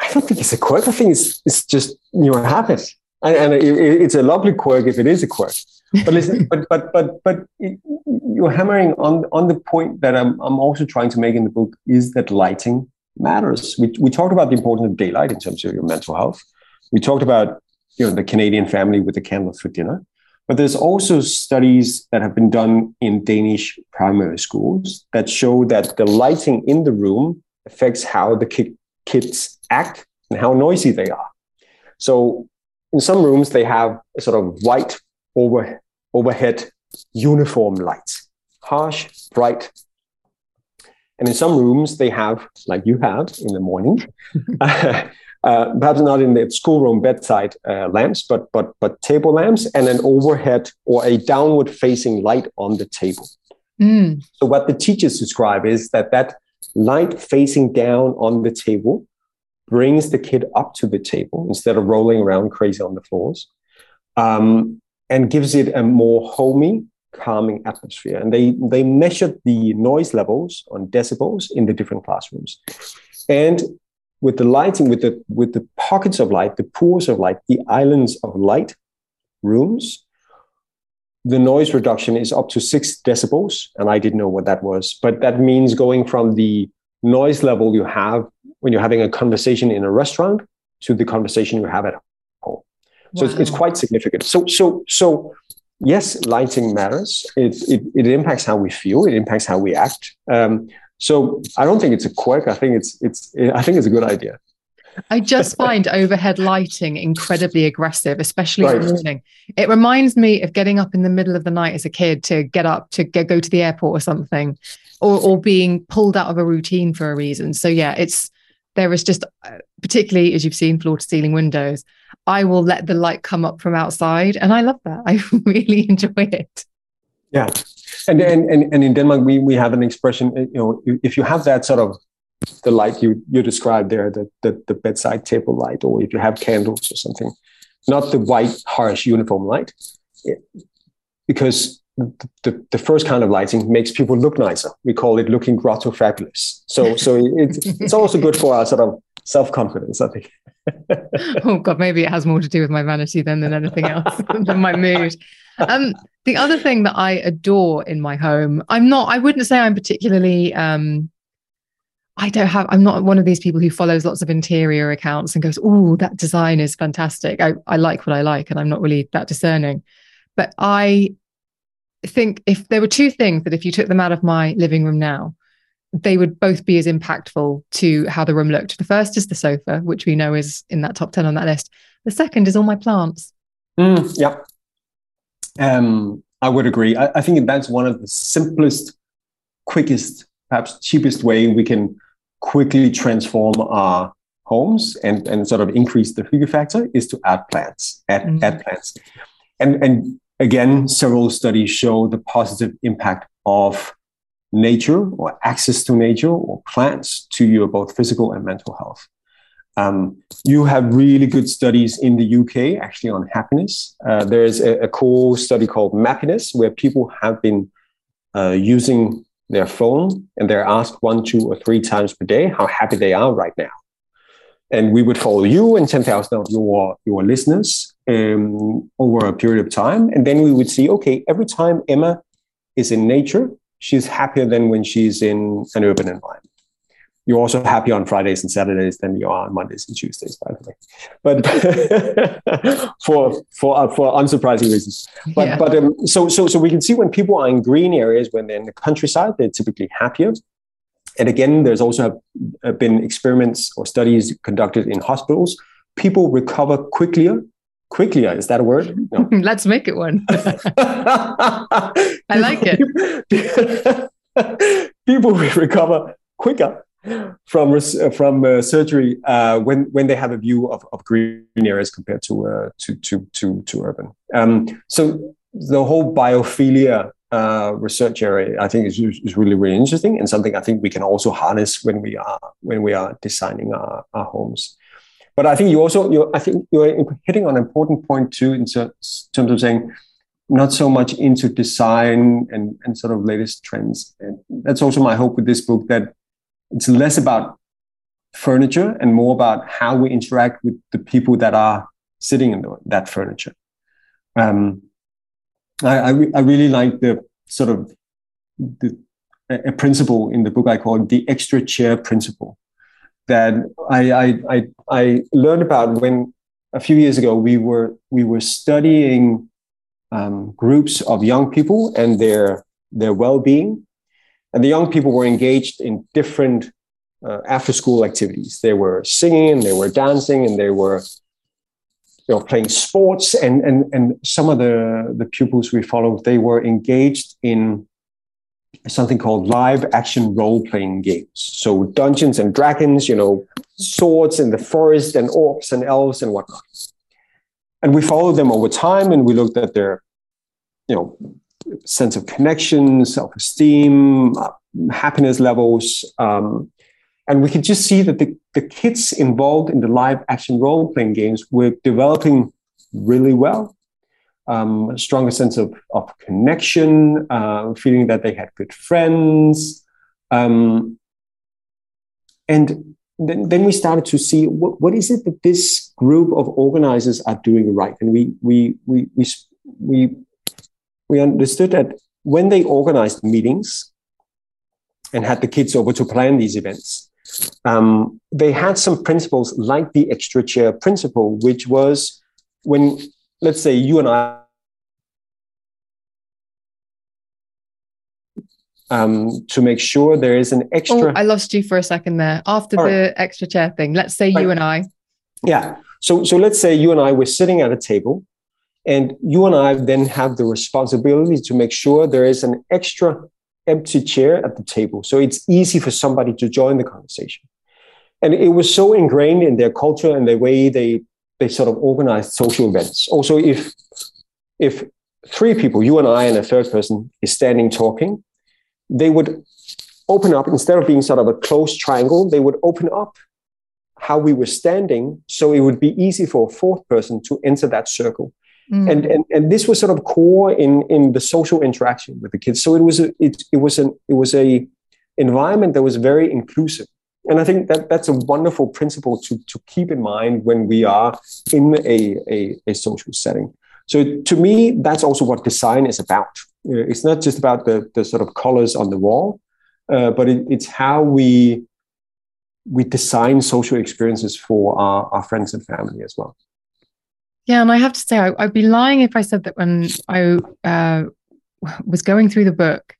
I don't think it's a quirk. I think it's, it's just your habit. And, and it, it's a lovely quirk if it is a quirk. But listen, *laughs* but, but, but, but you're hammering on, on the point that I'm, I'm also trying to make in the book is that lighting matters. We, we talked about the importance of daylight in terms of your mental health. We talked about you know the Canadian family with the candles for dinner. But there's also studies that have been done in Danish primary schools that show that the lighting in the room affects how the ki- kids act and how noisy they are. So in some rooms, they have a sort of white over, overhead uniform lights, harsh, bright. And in some rooms, they have, like you have in the morning, *laughs* uh, perhaps not in the schoolroom bedside uh, lamps, but but but table lamps and an overhead or a downward facing light on the table. Mm. So what the teachers describe is that that light facing down on the table brings the kid up to the table instead of rolling around crazy on the floors, um, and gives it a more homey, calming atmosphere. And they they measured the noise levels on decibels in the different classrooms, and with the lighting, with the with the pockets of light, the pools of light, the islands of light rooms, the noise reduction is up to six decibels, and I didn't know what that was, but that means going from the noise level you have when you're having a conversation in a restaurant to the conversation you have at home. So wow. it's, it's, quite significant. So so so yes, lighting matters. It, it it impacts how we feel. It impacts how we act. Um, so I don't think it's a quirk. I think it's it's I think it's a good idea. I just find overhead lighting incredibly aggressive, especially right. in the morning. It reminds me of getting up in the middle of the night as a kid to get up to get, go to the airport or something, or or being pulled out of a routine for a reason. So yeah, it's there is just uh, particularly as you've seen floor to ceiling windows. I will let the light come up from outside, and I love that. *laughs* I really enjoy it. Yeah, and and and, and in Denmark we we have an expression. You know, if you have that sort of the light you you described there, the the, the bedside table light, or if you have candles or something, not the white harsh uniform light, because the, the first kind of lighting makes people look nicer. We call it looking grotto fabulous. So so it's it's also good for our sort of self confidence. I think. *laughs* oh God, maybe it has more to do with my vanity than than anything else *laughs* than my mood. Um, the other thing that I adore in my home, I'm not, I wouldn't say I'm particularly, um, I don't have, I'm not one of these people who follows lots of interior accounts and goes, oh, that design is fantastic. I, I like what I like and I'm not really that discerning. But I think if there were two things that if you took them out of my living room now, they would both be as impactful to how the room looked. The first is the sofa, which we know is in that top 10 on that list. The second is all my plants. Mm, yeah. Um, I would agree. I, I think that's one of the simplest, quickest, perhaps cheapest way we can quickly transform our homes and, and sort of increase the hygge factor is to add plants, add, mm-hmm. add plants. And, and again, several studies show the positive impact of nature or access to nature or plants to your both physical and mental health. Um, you have really good studies in the UK actually on happiness. Uh, there's a, a, cool study called Mappiness where people have been uh, using their phone and they're asked one, two, or three times per day how happy they are right now. and we would follow you and 10,000 of your, your listeners um, over a period of time. And then we would see, okay, every time Emma is in nature, she's happier than when she's in an urban environment. You're also happier on Fridays and Saturdays than you are on Mondays and Tuesdays, by the way. But *laughs* for for uh, for unsurprising reasons. But yeah. but um, so so so we can see when people are in green areas, when they're in the countryside, they're typically happier. And again, there's also been experiments or studies conducted in hospitals. People recover quicker quickly is that a word? No. *laughs* let's make it one. *laughs* I like it. *laughs* People recover quicker from from uh, surgery uh, when when they have a view of, of green areas compared to uh, to, to to to urban. Um, so the whole biophilia uh, research area i think is, is really really interesting and something i think we can also harness when we are when we are designing our, our homes but I think you also, you I think you're hitting on an important point too in terms of saying not so much into design and, and sort of latest trends. And that's also my hope with this book that it's less about furniture and more about how we interact with the people that are sitting in the, that furniture. Um, I, I, I, really like the sort of the, a principle in the book I call the extra chair principle that I, I, I, I learned about when a few years ago we were we were studying um, groups of young people and their their well-being, and the young people were engaged in different uh, after-school activities. They were singing, and they were dancing, and they were you know playing sports. And and and some of the the pupils we followed they were engaged in something called live action role playing games. So Dungeons and Dragons, you know, swords in the forest and orcs and elves and whatnot. And we followed them over time and we looked at their, you know, sense of connection, self esteem, uh, happiness levels. Um, and we could just see that the, the kids involved in the live action role playing games were developing really well um, stronger sense of, of connection, uh, feeling that they had good friends. Um, and then, then we started to see what, what is it that this group of organizers are doing right. And we, we, we, we, we, we understood that when they organized meetings and had the kids over to plan these events, um, they had some principles like the extra chair principle, which was when let's say you and I um, to make sure there is an extra. Oh, I lost you for a second there. After All the right. extra chair thing, let's say right. you and I. Yeah. So so let's say you and I were sitting at a table, and you and I then have the responsibility to make sure there is an extra empty chair at the table, so it's easy for somebody to join the conversation. And it was so ingrained in their culture and the way they they sort of organized social events. Also, if if three people, you and I and a third person, is standing talking, they would open up instead of being sort of a closed triangle, they would open up how we were standing so it would be easy for a fourth person to enter that circle. Mm. And, and and this was sort of core in in the social interaction with the kids. So it was a it, it was an it was a environment that was very inclusive and I think that that's a wonderful principle to, to keep in mind when we are in a, a, a social setting. So to me, that's also what design is about. It's not just about the, the sort of colors on the wall, uh, but it, it's how we we design social experiences for our, our friends and family as well. Yeah, and I have to say, I, would be lying if I said that when I uh, was going through the book,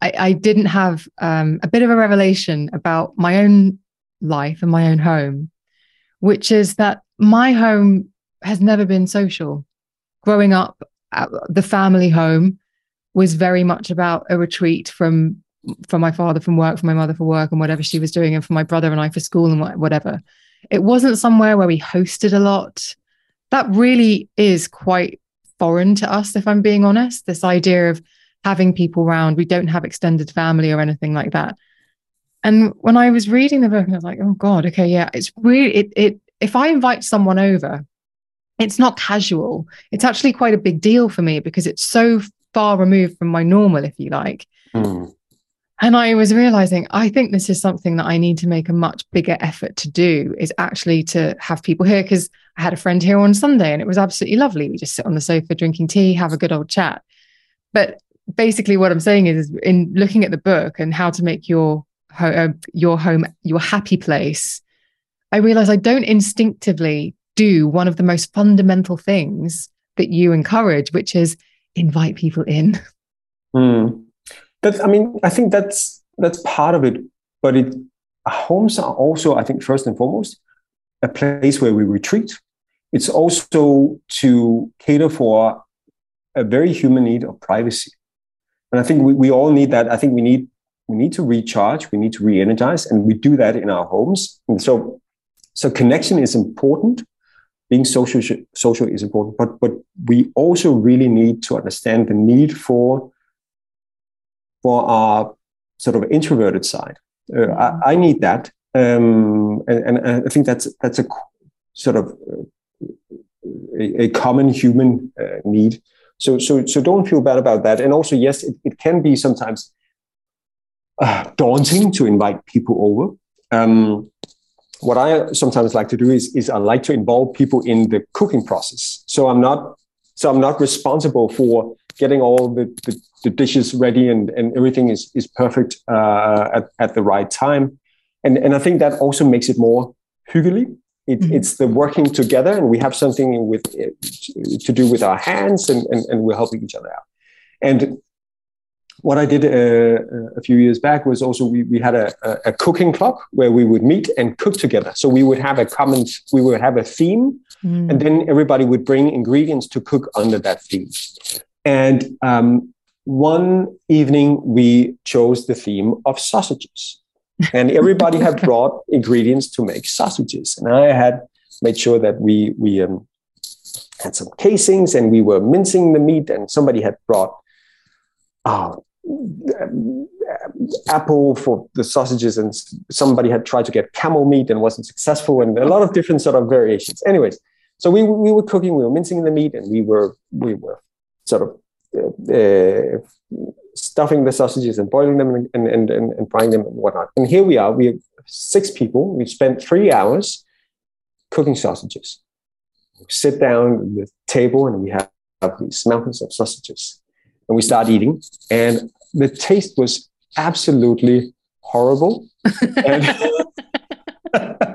I, I didn't have um, a bit of a revelation about my own life and my own home, which is that my home has never been social. Growing up, the family home was very much about a retreat from from my father from work, from my mother for work, and whatever she was doing, and for my brother and I for school and whatever. It wasn't somewhere where we hosted a lot. That really is quite foreign to us, if I'm being honest. This idea of having people around. We don't have extended family or anything like that. And when I was reading the book, I was like, oh God, okay, yeah, it's really it it if I invite someone over, it's not casual. It's actually quite a big deal for me because it's so far removed from my normal, if you like. Mm. And I was realizing, I think this is something that I need to make a much bigger effort to do is actually to have people here. Because I had a friend here on Sunday and it was absolutely lovely. We just sit on the sofa drinking tea, have a good old chat. But basically, what I'm saying is, in looking at the book and how to make your uh, your home your happy place, I realize I don't instinctively do one of the most fundamental things that you encourage, which is invite people in. *laughs* Mm. That's, I mean, I think that's that's part of it. But it homes are also, I think, first and foremost, a place where we retreat. It's also to cater for a very human need of privacy. And I think we, we all need that. I think we need we need to recharge, we need to re-energize, and we do that in our homes. And so so connection is important. Being social social is important, but but we also really need to understand the need for for our sort of introverted side. Uh, I, mm-hmm. I, need that, um, and, and, I think that's that's a sort of a, a common human uh, need. So so so don't feel bad about that. And also, yes, it, it can be sometimes uh, daunting to invite people over. Um, what I sometimes like to do is is I like to involve people in the cooking process. So I'm not so I'm not responsible for getting all the, the, the dishes ready and, and everything is, is perfect uh, at, at the right time. And, and I think that also makes it more hyggelig. It, mm-hmm. It's the working together and we have something with to do with our hands and, and, and we're helping each other out. And what I did uh, a few years back was also we, we had a, a, cooking club where we would meet and cook together. So we would have a common, we would have a theme, mm. and then everybody would bring ingredients to cook under that theme. And um, one evening, we chose the theme of sausages. And everybody had *laughs* brought ingredients to make sausages. And I had made sure that we, we um, had some casings and we were mincing the meat. And somebody had brought uh, apple for the sausages. And somebody had tried to get camel meat and wasn't successful. And a lot of different sort of variations. Anyways, so we, we were cooking, we were mincing the meat, and we were we were sort of uh, stuffing the sausages and boiling them and, and, and, and frying them and whatnot. And here we are, we have six people. We spent three hours cooking sausages. We sit down at the table and we have these mountains of sausages. And we start eating. And the taste was absolutely horrible. and *laughs*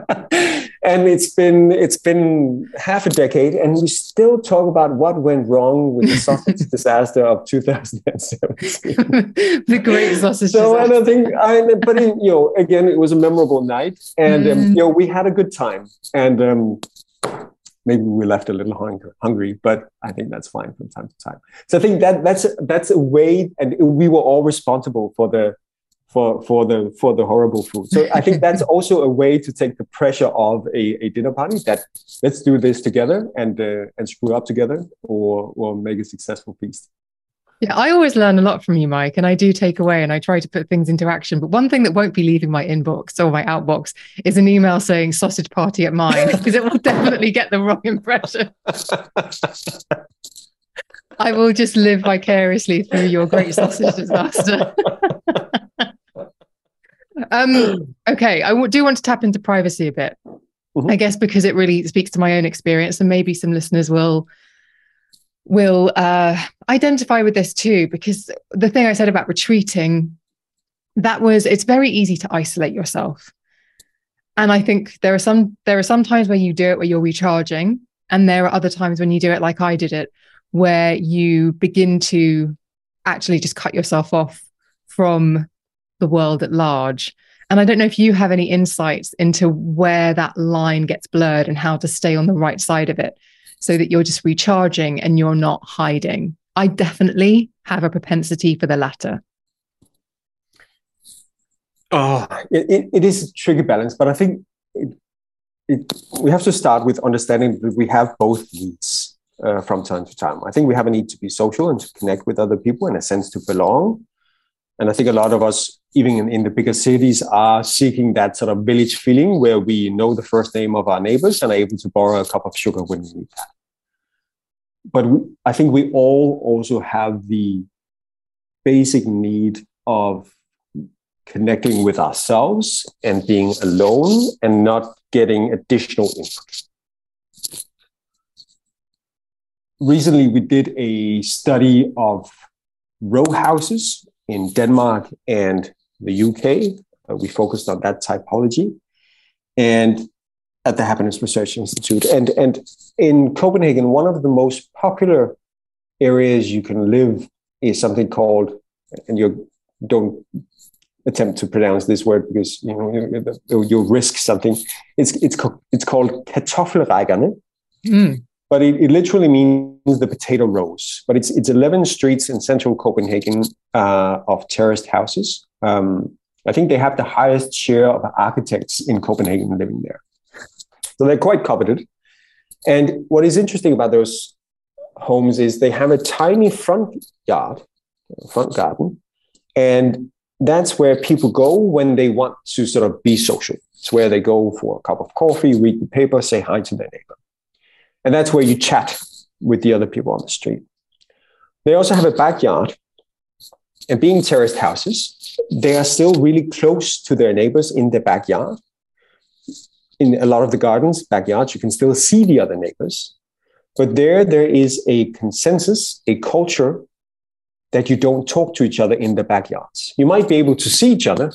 and it's been it's been half a decade, and we still talk about what went wrong with the sausage *laughs* disaster of 2017. *laughs* the great sausage. So disaster. I think, I, but it, you know, again, it was a memorable night, and mm. um, you know, we had a good time, and um, maybe we left a little hung- hungry, but I think that's fine from time to time. So I think that that's that's a way, and we were all responsible for the for for the for the horrible food. So I think that's *laughs* also a way to take the pressure of a, a dinner party. That let's do this together and uh, and screw up together, or or make a successful feast. Yeah, I always learn a lot from you, Meik, and I do take away and I try to put things into action. But one thing that won't be leaving my inbox or my outbox is an email saying sausage party at mine *laughs* because it will definitely get the wrong impression. *laughs* I will just live vicariously through your great sausage disaster. *laughs* Um, okay, I do want to tap into privacy a bit. Mm-hmm. I guess because it really speaks to my own experience, and maybe some listeners will will uh, identify with this too. Because the thing I said about retreating, that was it's very easy to isolate yourself, and I think there are some there are some times where you do it where you're recharging, and there are other times when you do it like I did it, where you begin to actually just cut yourself off from the world at large. And I don't know if you have any insights into where that line gets blurred and how to stay on the right side of it so that you're just recharging and you're not hiding. I definitely have a propensity for the latter. Oh, it, it is a tricky balance, but I think it, it, we have to start with understanding that we have both needs uh, from time to time. I think we have a need to be social and to connect with other people in a sense to belong. And I think a lot of us, even in, in, the bigger cities, are seeking that sort of village feeling where we know the first name of our neighbors and are able to borrow a cup of sugar when we need that. But we, I think we all also have the basic need of connecting with ourselves and being alone and not getting additional input. Recently, we did a study of row houses in Denmark and the UK. Uh, we focused on that typology. And at the Happiness Research Institute. And, and in Copenhagen, one of the most popular areas you can live is something called, and you don't attempt to pronounce this word because you know you'll risk something. It's it's it's called Kartoffelrækkerne, mm. But it, it literally means the potato rows. But it's it's eleven streets in central Copenhagen uh, of terraced houses. Um, I think they have the highest share of architects in Copenhagen living there. So they're quite coveted. And what is interesting about those homes is they have a tiny front yard, front garden, and that's where people go when they want to sort of be social. It's where they go for a cup of coffee, read the paper, say hi to their neighbor. And that's where you chat with the other people on the street. They also have a backyard. And being terraced houses, they are still really close to their neighbors in the backyard in a lot of the gardens, backyards, you can still see the other neighbors. But there, there is a consensus, a culture that you don't talk to each other in the backyards. You might be able to see each other,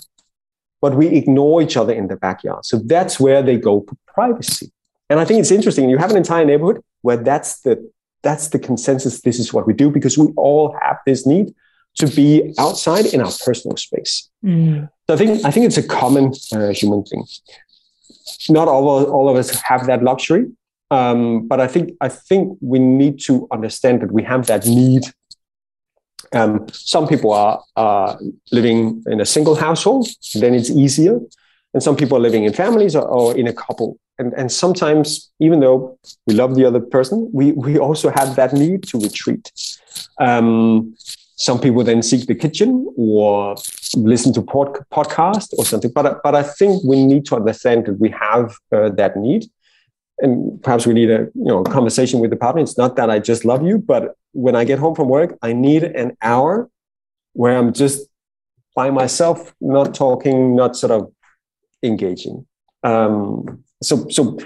but we ignore each other in the backyard. So that's where they go for privacy. And I think it's interesting. You have an entire neighborhood where that's the that's the consensus. This is what we do because we all have this need to be outside in our personal space. Mm. So I think I think it's a common uh, human thing not all, all of us have that luxury. Um, but I think I think we need to understand that we have that need. Um, some people are uh, living in a single household, then it's easier, and some people are living in families or, or, in a couple. And, and sometimes, even though we love the other person, we we also have that need to retreat. Um, some people then seek the kitchen or listen to pod, podcast or something. But but I think we need to understand that we have uh, that need, and perhaps we need a you know conversation with the partner. It's not that I just love you, but when I get home from work, I need an hour where I'm just by myself, not talking, not sort of engaging. Um, so so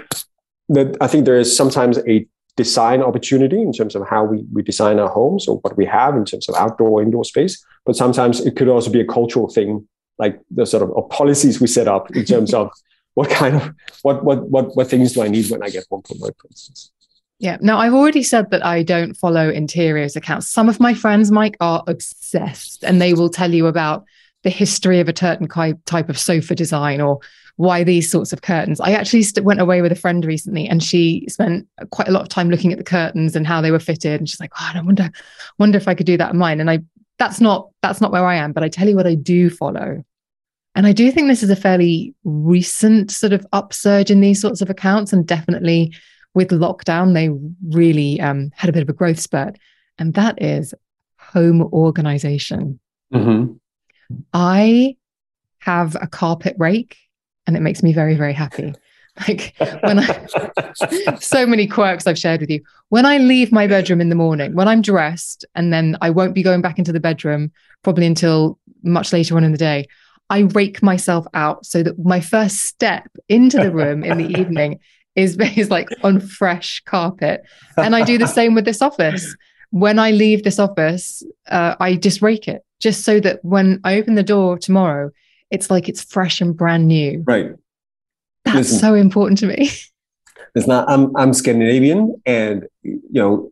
that I think there is sometimes a design opportunity in terms of how we, we design our homes or what we have in terms of outdoor indoor space but sometimes it could also be a cultural thing like the sort of policies we set up in terms of *laughs* what kind of what what what what things do i need when i get home from work for instance yeah. Now, I've already said that I don't follow interiors accounts. Some of my friends, Meik, are obsessed and they will tell you about the history of a certain type of sofa design or why these sorts of curtains. I actually st- went away with a friend recently and she spent quite a lot of time looking at the curtains and how they were fitted. And she's like, oh, I wonder, wonder if I could do that in mine. And I, that's not, that's not where I am, but I tell you what I do follow. And I do think this is a fairly recent sort of upsurge in these sorts of accounts. And definitely with lockdown, they really um, had a bit of a growth spurt. And that is home organization. Mm-hmm. I have a carpet rake and it makes me very, very happy. *laughs* Like when I, *laughs* so many quirks I've shared with you. When I leave my bedroom in the morning, when I'm dressed, and then I won't be going back into the bedroom probably until much later on in the day, I rake myself out so that my first step into the room in the *laughs* evening is, is like on fresh carpet. And I do the same with this office. When I leave this office, uh, I just rake it just so that when I open the door tomorrow, it's like it's fresh and brand new. Right. That's Listen, so important to me. *laughs* It's not. I'm I'm Scandinavian, and you know,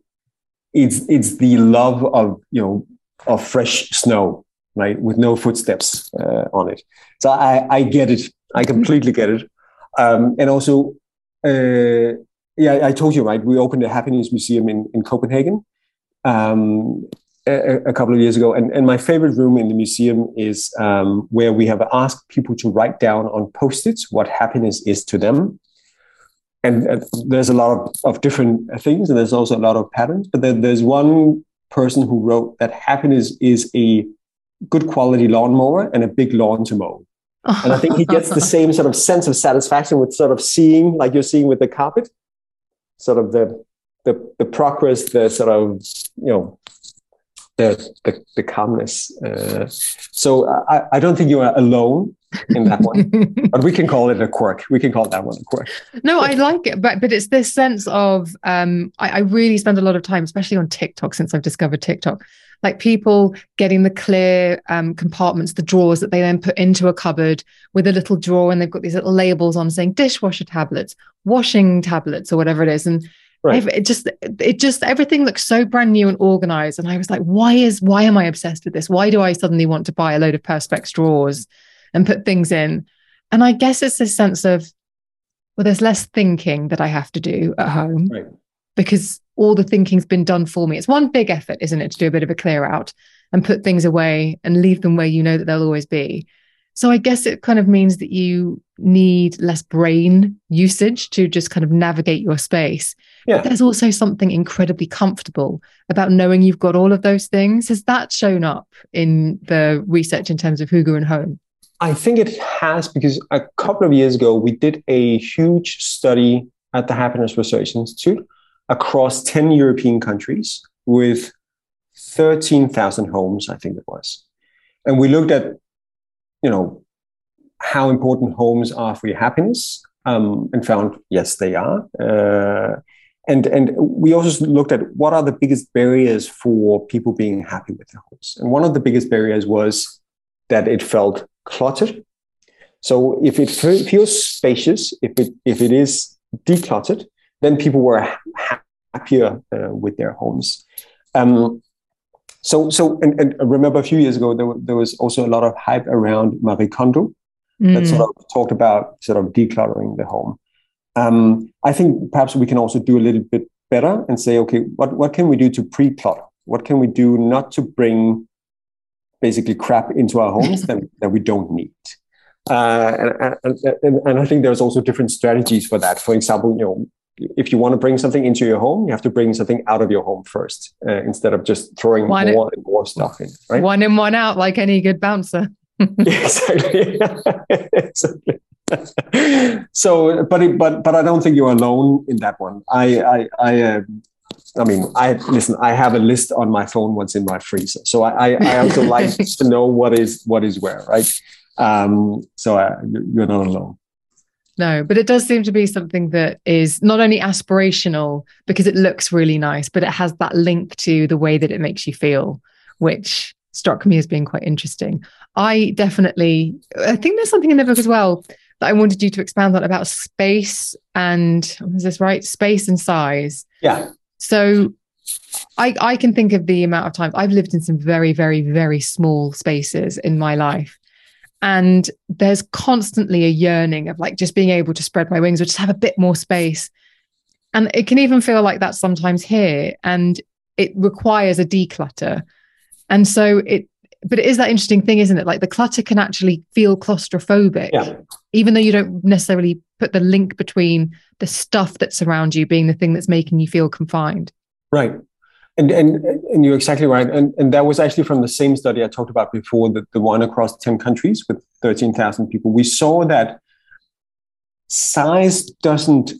it's it's the love of you know of fresh snow, right, with no footsteps uh, on it. So I I get it. I completely get it. Um, and also, uh, yeah, I told you right. We opened a happiness museum in in Copenhagen. Um, a, a, couple of years ago, and, and my favorite room in the museum is um, where we have asked people to write down on post-its what happiness is to them. And uh, there's a lot of, of different things, and there's also a lot of patterns. But then there's one person who wrote that happiness is a good quality lawnmower and a big lawn to mow. and I think he gets the *laughs* same sort of sense of satisfaction with sort of seeing, like you're seeing with the carpet, sort of the the, the progress, the sort of you know the the, the calmness. Uh, so I, I don't think you are alone in that one, *laughs* but we can call it a quirk. We can call that one a quirk. No, I like it, but but it's this sense of um, I, I really spend a lot of time, especially on TikTok, since I've discovered TikTok, like people getting the clear um, compartments, the drawers that they then put into a cupboard with a little drawer, and they've got these little labels on saying dishwasher tablets, washing tablets, or whatever it is, and Right. It just, it just, everything looks so brand new and organized. And I was like, why is, why am I obsessed with this? Why do I suddenly want to buy a load of Perspex drawers and put things in? And I guess it's this sense of, well, there's less thinking that I have to do at home right. because all the thinking's been done for me. It's one big effort, isn't it, to do a bit of a clear out and put things away and leave them where you know that they'll always be. So I guess it kind of means that you need less brain usage to just kind of navigate your space. Yeah. There's also something incredibly comfortable about knowing you've got all of those things. Has that shown up in the research in terms of Hygge and Home? I think it has because a couple of years ago we did a huge study at the Happiness Research Institute across 10 European countries with 13,000 homes, I think it was. And we looked at you know, how important homes are for your happiness, um, and found yes, they are. Uh, and and we also looked at what are the biggest barriers for people being happy with their homes. And one of the biggest barriers was that it felt cluttered. So if it feels spacious, if it if it is decluttered, then people were happier uh, with their homes. Um, so, so and, and remember a few years ago, there, there was also a lot of hype around Marie Kondo mm. that sort of talked about sort of decluttering the home. Um, I think perhaps we can also do a little bit better and say, okay, what, what can we do to pre-clutter? What can we do not to bring basically crap into our homes that, *laughs* that we don't need? Uh, and, and, and, I think there's also different strategies for that. For example, you know, if you want to bring something into your home, you have to bring something out of your home first, uh, instead of just throwing one more and more stuff in. Right? One in, one out, like any good bouncer. *laughs* exactly. *laughs* exactly. *laughs* so, but it, but but I don't think you're alone in that one. I I I. Um, I mean, I listen. I have a list on my phone. What's in my freezer? So I, I, I also *laughs* like to know what is what is where, right? Um, so uh, you're not alone. No, but it does seem to be something that is not only aspirational because it looks really nice, but it has that link to the way that it makes you feel, which struck me as being quite interesting. I definitely, I think there's something in the book as well that I wanted you to expand on about space and, is this right? Space and size. Yeah. So I, I can think of the amount of times I've lived in some very, very, very small spaces in my life and there's constantly a yearning of like just being able to spread my wings or just have a bit more space and it can even feel like that sometimes here and it requires a declutter and so it but it is that interesting thing isn't it like the clutter can actually feel claustrophobic yeah. Even though you don't necessarily put the link between the stuff that's around you being the thing that's making you feel confined right and, and, and you're exactly right. And, and that was actually from the same study I talked about before, the, the one across 10 countries with 13,000 people. We saw that size doesn't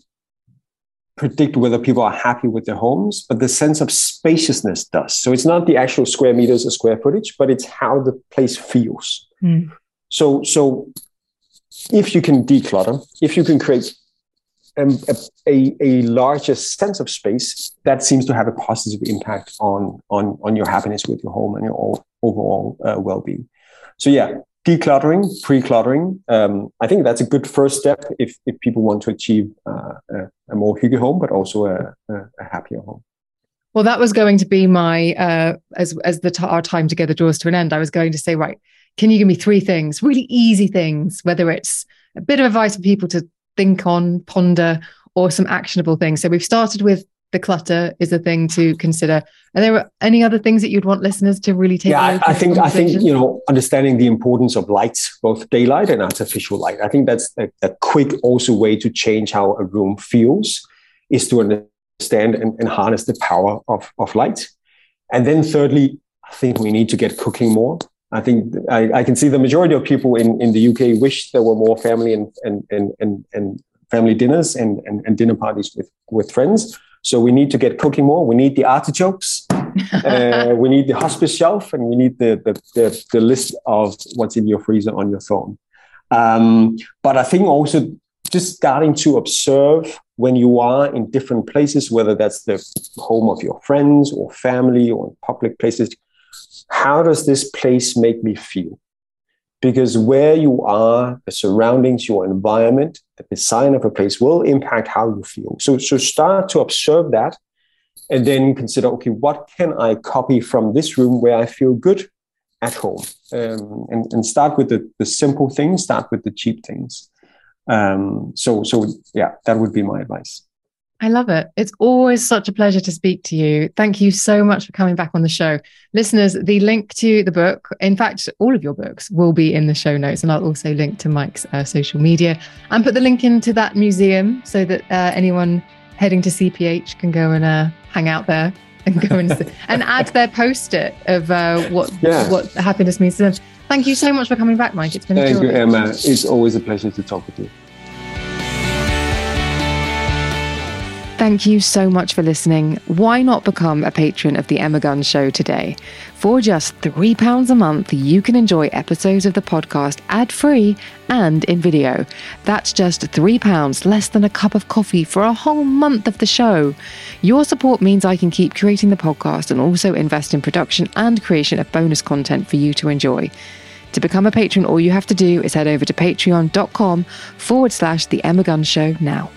predict whether people are happy with their homes, but the sense of spaciousness does. So it's not the actual square meters or square footage, but it's how the place feels. Mm. So, so if you can declutter, if you can create um, a, a, larger sense of space, that seems to have a positive impact on, on, on your happiness with your home and your overall uh, well being. So, yeah, decluttering, pre cluttering, um, I think that's a good first step if, if people want to achieve uh, a, a, more hygge home, but also a, a, happier home. Well, that was going to be my, uh, as, as the t- our time together draws to an end, I was going to say, right, can you give me three things, really easy things, whether it's a bit of advice for people to think on, ponder, or some actionable things. So we've started with the clutter is a thing to consider. Are there any other things that you'd want listeners to really take? Yeah, I, I think I think you know understanding the importance of light, both daylight and artificial light. I think that's a, a quick also way to change how a room feels is to understand and, and harness the power of of light. And then thirdly, I think we need to get cooking more. I think I, I, can see the majority of people in, in the UK wish there were more family and and and and, and family dinners and, and, and dinner parties with with friends. So we need to get cooking more. We need the artichokes. *laughs* uh, we need the hospice shelf, and we need the, the, the, the list of what's in your freezer on your phone. Um, but I think also just starting to observe when you are in different places, whether that's the home of your friends or family or public places, how does this place make me feel? Because where you are, the surroundings, your environment, the design of a place will impact how you feel. So, so start to observe that and then consider okay, what can I copy from this room where I feel good at home? Um, and, and start with the, the simple things, start with the cheap things. Um, so, so yeah, that would be my advice. I love it. It's always such a pleasure to speak to you. Thank you so much for coming back on the show. Listeners, the link to the book, in fact, all of your books will be in the show notes. And I'll also link to Meik's uh, social media and put the link into that museum so that uh, anyone heading to CPH can go and uh, hang out there and go and, *laughs* and add their post-it of uh, what, yeah. what happiness means to them. Thank you so much for coming back, Mike. It's been Thank you, Emma. It's always a pleasure to talk with you. Thank you so much for listening. Why not become a patron of The Emma Guns Show today? For just £3 a month, you can enjoy episodes of the podcast ad free and in video. That's just £3, less than a cup of coffee for a whole month of the show. Your support means I can keep creating the podcast and also invest in production and creation of bonus content for you to enjoy. To become a patron, all you have to do is head over to patreon.com forward slash The Emma Guns Show now.